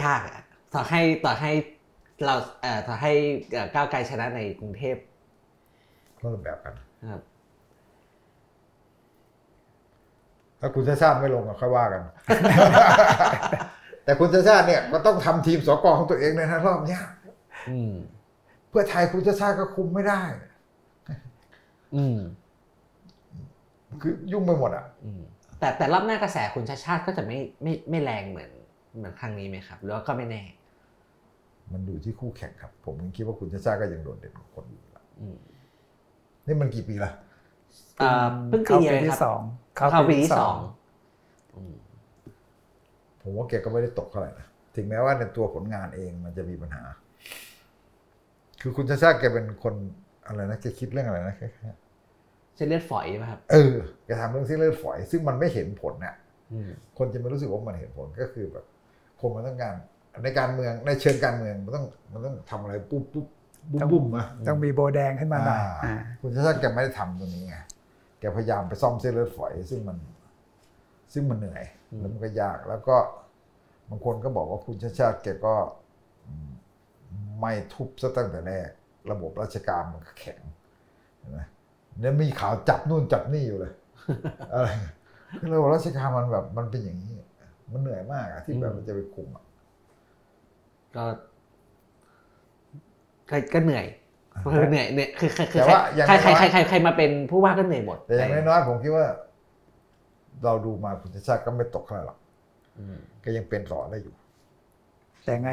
ยากอะต่อให้ต่อให้เราเอ่อต่อให้ก้าวไกลชนะในกรุงเทพก็แบบกันครับ ถ้าคุณชาชาติไม่ลงก็ค่อยว่ากัน แต่คุณชาชาติเนี่ยก็ต้องทำทีมสกของตัวเองในรอบนี้เพื่อไทยคุณชาชาติก็คุมไม่ได้ อืมคือยุ่งไปหมดอะแต่แต่รอบหน้ากระแสคุณชาชาติก็จะไม่ไม่ไม่แรงเหมือน เหมือนครั้งนี้ไหมครับหรือว่าก็ไม่แน่ มันดูที่คู่แข่งครับ ผมคิดว่าคุณชาชาติก็ยังโดดเด่นกว่าคนอื่นนี่มันกี่ปีละเพิ่งปีที่สองเข้าปีที่สองผมว่าแกก็ไม่ได้ตกเท่าไหร่นะถึงแม้ว่าในตัวผลงานเองมันจะมีปัญหา คือคุณชาชาแกเป็นคนอะไรนะแกคิดเรื่องอะไรนะแค่เส้นเลือดฝอยไหมครับ เออแกทำเรื่องเส้นเลือดฝอย ซึ่งมันไม่เห็นผลเนี่ยคนจะไม่รู้สึกว่ามันเห็นผลก็คือแบบ คนมันต้องการในการเมืองในเชิงการเมืองมันต้องมันต้องทำอะไรปุ๊บปุ๊บบุ้มบุ้มอะต้องมีโบแดงขึ้นมาหน่อยคุณชาชาแกไม่ได้ทำตรงนี้ไงแกพยายามไปซ่อมเส้นเลือดฝอย ซึ่งมัน ซึ่งมันเหนื่อยแล้วมันก็ยากแล้วก็บางคนก็บอกว่าคุณชาติชาติแกก็ไม่ทุบซะตั้งแต่แรก ระบบราชการมันแข็งเห็นไหมเนี่ยมีข่าวจับนู่นจับนี่อยู่เลยอะไรคือระบบราชการมันแบบมันเป็นอย่างนี้ มันเหนื่อยมากอะที่แบบมันจะไปคุมอะก็ก็ก็เหนื่อยคือเหนื่อยเนี่ยคือคือคือแต่ว่าอย่างใครใครน้อยใครใครใครมาเป็นผู้ว่าก็เหนื่อยหมดแต่อย่างน้อยๆผมคิดว่า เราดูมาคุณชาติชาติก็ไม่ตกเท่าไหร่หรอกอืมก็ยังเป็นต่อได้อยู่ แต่ไง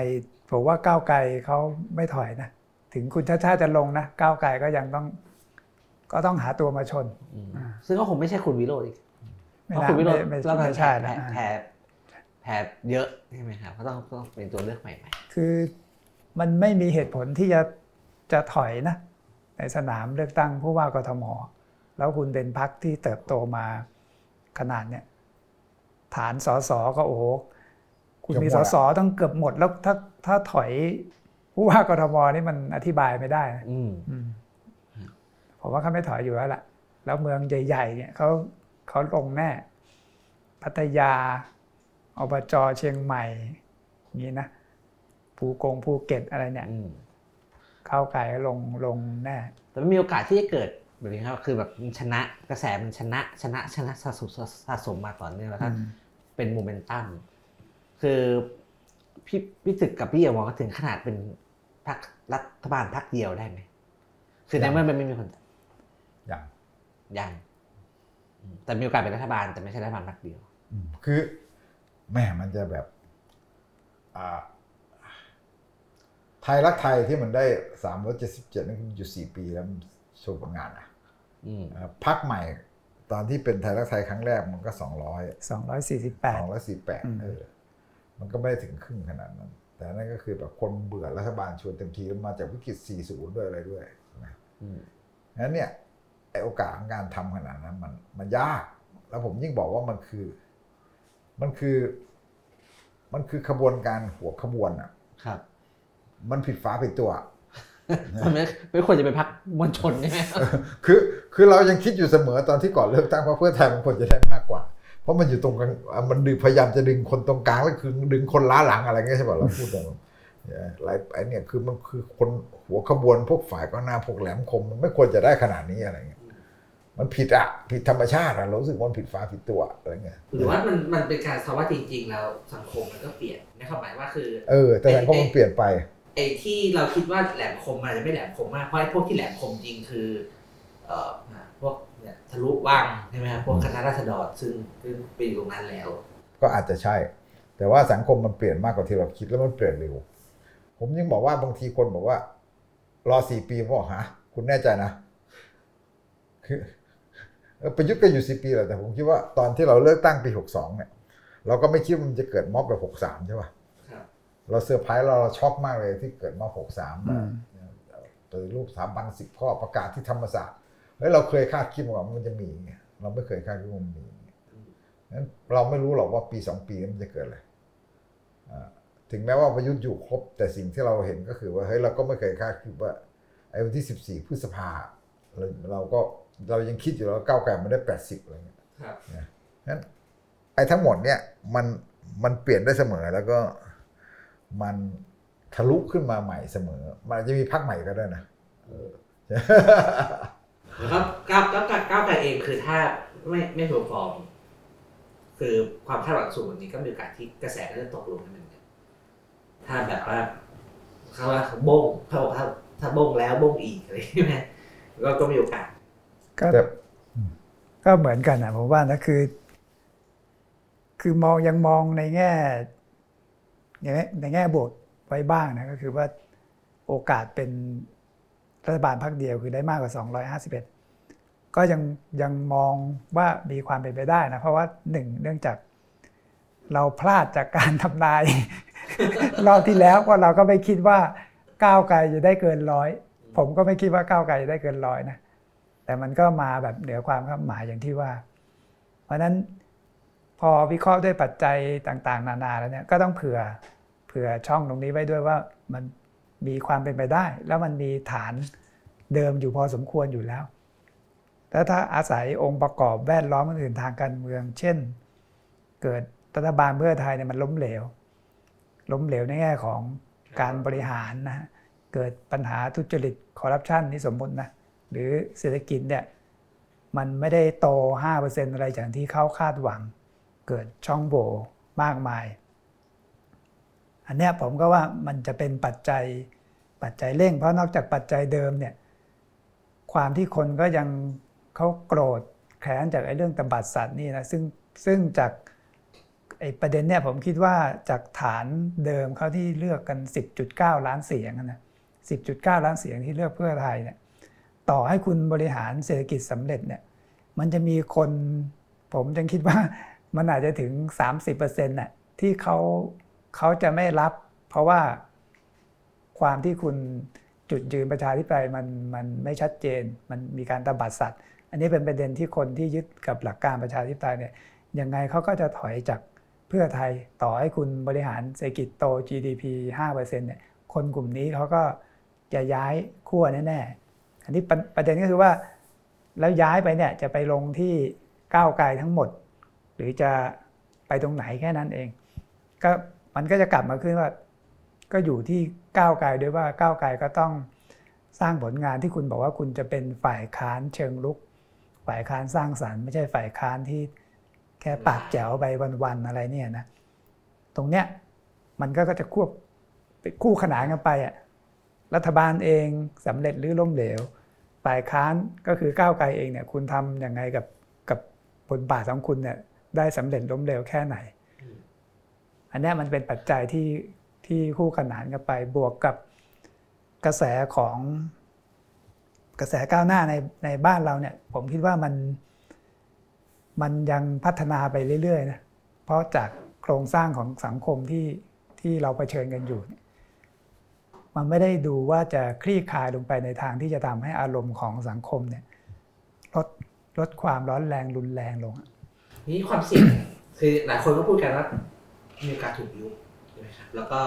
ผมว่าก้าวไกลเขาไม่ถอยนะถึงคุณชาติชาติจะลงนะก้าวไกลก็ยังต้อง ก็ต้องหาตัวมาชนอืมอ่าซึ่งก็คงไม่ใช่คุณวิโรจน์อีกไม่เพราะน่าคุณวิโรไม่จน์ไม่รอบนั้ไม่นใช่แพ้นะ แพ้แพ้เยอะใช่ไหมครับก็ต้องต้องเป็นตัวเลือกใหม่คือมันไม่มีเหตุผลที่จะจะถอยนะ ในสนามเลือกตั้งผู้ว่ากทม แล้วคุณเป็นพักที่เติบโตมาขนาดเนี้ยฐานสสก็โอ้โหคุณมีเกืสอบหมดอะสต้องเกือบหมดแล้วถ้าถ้าถอยผู้ว่ากทมนี่มันอธิบายไม่ได้นะๆอืมอืมผมว่าเขาไม่ถอยอยู่แล้วล่ะ แล้วเมืองใหญ่ ๆ เนี่ยเขาเขาลงแน่ พัทยา อบจเชียงใหม่อย่างนี้นะภูกงภูเก็ตอะไรเนี่ยอืมเข้าวไก่ลงลงแน่แต่ไม่มีโอกาสที่จะเกิดแบบนี้ครับคือแบบมันชนะกระแสมันชนะชนะชนะสะสมสะสมมาต่อเนื่องแล้วก็อืมเป็นโมเมนตัมคือพี่พี่ตึกกับพี่เอ๋มองว่าถึงขนาดเป็นพรรครัฐบาลพรรคเดียวได้ไหมคือในเมื่อมันไม่มีคนอย่างยังอืมแต่มีโอกาสเป็นรัฐบาลแต่ไม่ใช่รัฐบาลพรรคเดียวอืมคือ แม่มันจะแบบอ่าไทยรักไทยที่มันได้สามร้อยเจ็ดสิบเจ็ดนั่นคืออยู่สี่ปีแล้วมันโชว์ผลงานอะอืมเอ่อพักใหม่ตอนที่เป็นไทยรักไทยครั้งแรกมันก็สองร้อยสอง248ร้อยสี่แปดอืมเออมันก็ไม่ได้ถึงครึ่งขนาดนั้น แต่นั่นก็คือแบบคนเบื่อรัฐบาลชวนเต็มทีแล้วมาจากวิกฤต40ด้วยอะไรด้วยนะอืมงั้นเนี่ยไอโอกาสของการทำขนาดนั้นมันมันยาก แล้วผมยิ่งบอกว่ามันคือ มันคือ มันคือขบวนการหัวขบวนอะ ครับ มันผิดฟ้าผิดตัวมันไม่ไม่ควรจะเป็นพรรคมวลชนใช่ไหมคือคือเรายังคิดอยู่เสมอตอนที่ก่อนเลือกตั้งว่าเพื่อไทยมันควรจะได้มากกว่า เพราะมันอยู่ตรงกลางอะมันดึงพยายามจะดึงคนตรงกลางแล้วคือดึงคนล้าหลังอะไรเงี้ยใช่ป่ะเราพูดแต่หลายไอ้เนี่ยคือมันคือคนหัวขบวนพวกฝ่ายก็หน้าพวกแหลมคมมันไม่ควรจะได้ขนาดนี้อะไรเงี้ย มันผิดอะผิดธรรมชาติอะเรารู้สึกว่ามันผิดฟ้าผิดตัวอะไรเงี้ยหรือว่ามันมันเป็นการสภาวะจริงๆแล้วสังคมมันก็เปลี่ยนในความหมายว่าคือ เออ แต่สังคมมันเปลี่ยนไปไอ้ที่เราคิดว่าแหลมคมมันอาจจะไม่แหลมคมมากเพราะไอ้พวกที่แหลมคมจริงคือ เอ่อพวกเนี่ยทะลุว่างใช่ไหมครับพวกคณะราษฎรซึ่งซึ่งไปอยู่ตรงนั้นแล้ว ก็อาจจะใช่ แต่ว่าสังคมมันเปลี่ยนมากกว่าที่เราคิดแล้วมันเปลี่ยนเร็วผมยังบอกว่าบางทีคนบอกว่า รอสี่ปีผมบอกฮะคุณแน่ใจนะคือเออ ประยุทธ์ก็อยู่สี่ปีแหละแต่ผมคิดว่าตอนที่เราเลือกตั้งปีหกสองเนี่ยเราก็ไม่คิดว่ามันจะเกิดม็อบแบบหกสามใช่ป่ะครับเราเซอร์ไพรส์เราเราช็อกมากเลยที่เกิดม็อบหกสามอืมปฏิรูปสถาบันสิบข้อประกาศที่ธรรมศาสตร์เฮ้ยเราเคยคาดคิดมาว่ามันจะมีอย่างเงี้ยเราไม่เคยคาดคิดว่ามันมีอย่างเงี้ยงั้นเราไม่รู้หรอกว่าปีสองปีนี้มันจะเกิดอะไรอ่าถึงแม้ว่าประยุทธ์อยู่ครบ แต่สิ่งที่เราเห็นก็คือว่าเฮ้ยเราก็ไม่เคยคาดคิดว่าไอ้วันที่สิบสี่พฤษภาเราเราก็ เรายังคิดอยู่แล้วว่าก้าวไกลมันได้แปดสิบอะไรเงี้ยครับงั้นไอ้ทั้งหมดเนี่ยมันมันเปลี่ยนได้เสมอแล้วก็มันทะลุขึ้นมาใหม่เสมอ มันอาจจะมีพักใหม่ก็ได้นะเออแล้วก็ก้าวก้าวก้าวไกลเองคือถ้าไม่ไม่ performคือความคาดหวังสูงแบบนี้ก็มีโอกาสที่กระแสก็จะตกลงเหมือนกันถ้าแบบว่าเขาว่าเขาบ้งเขาบอกถ้าถ้าบ้งแล้วบ้งอีกอะไรใช่ไหมก็ก็มีโอกาส ก็แต่ก็เหมือนกันนะผมว่านะคือ คือมองยังมองในแง่ในแง่ในแง่บวกไว้บ้างนะก็คือว่าโอกาสเป็นรัฐบาลพรรคเดียวคือได้มากกว่า 251 ก็ยังยังมองว่ามีความเป็นไปได้นะ เพราะว่าหนึ่งเนื่องจากเราพลาดจากการทำนายรอบที่แล้วเพราะเราก็ไม่คิดว่าก้าวไกลจะได้เกินร้อยผมก็ไม่คิดว่าก้าวไกลจะได้เกินร้อยนะ แต่มันก็มาแบบเหนือความคาดหมายอย่างที่ว่า เพราะนั้นพอวิเคราะห์ด้วยปัจจัยต่างๆ นานาแล้วเนี่ยก็ต้องเผื่อเผื่อช่องตรงนี้ไว้ด้วยว่ามันมีความเป็นไปได้ แล้วมันมีฐานเดิมอยู่พอสมควรอยู่แล้ว แล้วถ้าอาศัยองค์ประกอบแวดล้อมอื่นทางการเมือง เช่น เกิดรัฐบาลเพื่อไทยเนี่ยมันล้มเหลว ล้มเหลวในแง่ของการบริหารนะฮะเกิดปัญหาทุจริตคอร์รัปชันนี่สมมตินะ หรือเศรษฐกิจเนี่ยมันไม่ได้โต 5%อะไรอย่างที่เขาคาดหวัง เกิดช่องโหว่มากมาย อันนี้ผมก็ว่ามันจะเป็นปัจจัยปัจจัยเร่ง เพราะนอกจากปัจจัยเดิมเนี่ยความที่คนก็ยังเขาโกรธแค้นจากไอ้เรื่องตบัดสัตว์นี่นะซึ่งซึ่งจากไอ้ประเด็นเนี่ยผมคิดว่าจากฐานเดิมเขาที่เลือกกัน 10.9 ล้านเสียงนะ10.9 ล้านเสียงที่เลือกเพื่อไทยเนี่ย ต่อให้คุณบริหารเศรษฐกิจสำเร็จเนี่ยมันจะมีคน ผมยังคิดว่ามันอาจจะถึง 30%น่ะที่เขาเขาจะไม่รับ เพราะว่าความที่คุณจุดยืนประชาธิปไตยมันมันไม่ชัดเจน มันมีการตบัดสัตว์ อันนี้เป็นประเด็นที่คนที่ยึดกับหลักการประชาธิปไตยเนี่ยยังไงเขาก็จะถอยจากเพื่อไทยต่อให้คุณบริหารเศรษฐกิจโต GDP 5%เนี่ยคนกลุ่มนี้เขาก็จะย้ายขั้วแน่ๆ อันนี้ประเด็นก็คือว่า แล้วย้ายไปเนี่ยจะไปลงที่ก้าวไกลทั้งหมด หรือจะไปตรงไหนแค่นั้นเอง ก็มันก็จะกลับมาขึ้นว่า ก็อยู่ที่ก้าวไกลด้วยว่าก้าวไกลก็ต้องสร้างผลงานที่คุณบอกว่าคุณจะเป็นฝ่ายค้านเชิงลุก ฝ่ายค้านสร้างสรรค์ไม่ใช่ฝ่ายค้านที่แค่ปากแจ๋วไปวันๆอะไรเนี่ยนะตรงเนี้ยมันก็จะควบคู่ขนานกันไปอะรัฐบาลเองสำเร็จหรือล้มเหลว ฝ่ายค้านก็คือก้าวไกลเองเนี่ยคุณทำยังไงกับกับบทบาทของคุณเนี่ยได้สำเร็จล้มเหลวแค่ไหน อันนี้มันเป็นปัจจัยที่ที่คู่ขนานกันไปบวกกับกระแสของกระแสก้าวหน้าในในบ้านเราเนี่ย ผมคิดว่ามันมันยังพัฒนาไปเรื่อยๆนะเพราะจากโครงสร้างของสังคมที่ที่เราเผชิญกันอยู่ มันไม่ได้ดูว่าจะคลี่คลายลงไปในทางที่จะทำให้อารมณ์ของสังคมเนี่ยลดลดความร้อนแรงรุนแรงลงนี่ความเสี่ยงคือหลายคนก็พูดกันว่ามีกาสถูกยุบใช่ไหมครับแล้วก็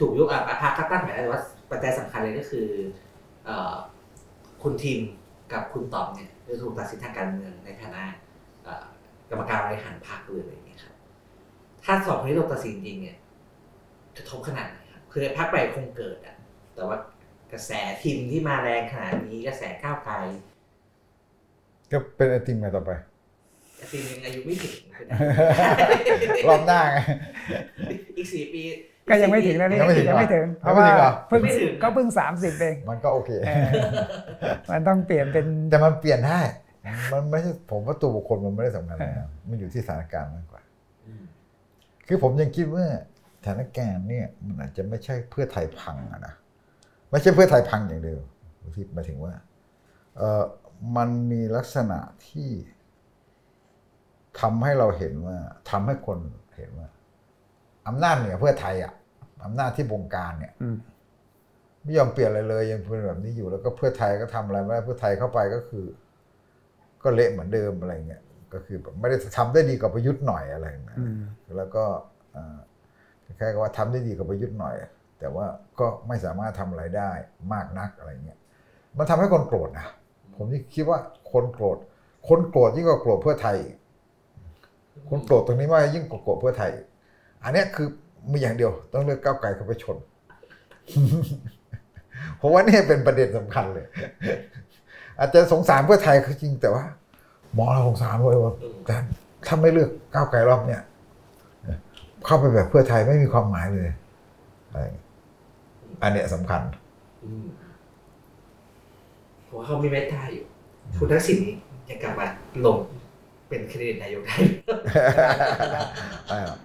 ถูกยุบอะพักก็ตั้งหมายแต่ว่าปัจจัยสำคัญเลยก็คืออคุณทีมกับคุณตอบเนี่ยจะถูกตัดสินทางการเมืองในฐานะกรรมการบริหารพรรคหรืออะไรอย่างเงี้ยครับถ้าสองคนนี้โดนตัดสินจริงเนี่ยกระทบขนาดไหน ครับคือพรรคไปคงเกิดอะแต่ว่ากระแสทีมที่มาแรงขนาดนี้กระแสก้าวไกลก็เป็นไอติมไงต่อไปทีมยังอายุไม่ถึงรอบหน้าไงอีกสี่ปีก็ยังไม่ถึงนะนี่ยังไม่ถึงยังไม่ถึงเหรอเพราะว่ายังไม่ถึงเหรอเพิ่งไม่ถึงก็เพิ่งสามสิบเอง มันก็โอเคเออมันต้องเปลี่ยนเป็นแต่มันเปลี่ยนได้ มันไม่ใช่ผมว่าตัวบุคคลมันไม่ได้สำคัญเลยนะมันอยู่ที่สถานการณ์มากกว่าอืมคือผมยังคิดว่าส ถานการณ์เนี่ยมันอาจจะไม่ใช่เพื่อไทยพังอะนะไม่ใช่เพื่อไทยพังอย่างเดียวที่หมายถึงว่าเออมันมีลักษณะที่ทำให้เราเห็นว่าทำให้คนเห็นว่าอำนาจเหนือเพื่อไทยอะอำนาจที่บงการเนี่ยอืมไม่ยอมเปลี่ยนอะไรเลยยังเป็นแบบนี้อยู่แล้วก็เพื่อไทยก็ทำอะไรไม่ได้เพื่อไทยเข้าไปก็คือ ก็เละเหมือนเดิมอะไรเงี้ยก็คือแบบไม่ได้ทำได้ดีกว่าประยุทธ์หน่อยอะไรอย่างเงี้ยอืมแล้วก็อ่า คล้ายๆกับว่าทำได้ดีกว่าประยุทธ์หน่อย แต่ว่าก็ไม่สามารถทำอะไรได้มากนักอะไรเงี้ยมันทำให้คนโกรธนะผมนี่คิดว่าคนโกรธ คนโกรธยิ่งกว่าโกรธเพื่อไทย คนโกรธตรงนี้มากยิ่งกว่าโกรธเพื่อไทย อันนี้คือมีอย่างเดียว ต้องเลือกก้าวไกลเข้าไปชนเพราะว่านี่เป็นประเด็นสำคัญเลย อาจจะสงสารเพื่อไทยคือจริงแต่ว่าหมอเราสงสารเลยว่าแต่ถ้าไม่เลือกก้าวไกลรอบเนี้ย เข้าไปแบบเพื่อไทยไม่มีความหมายเลยอะไรอย่างเงี้ยอันเนี้ยสำคัญอืมผมว่าเขามีเมตตาอยู่ คุณทักษิณยังกลับมาลงเป็นแคนดิเดตนายกได้ได้หรอ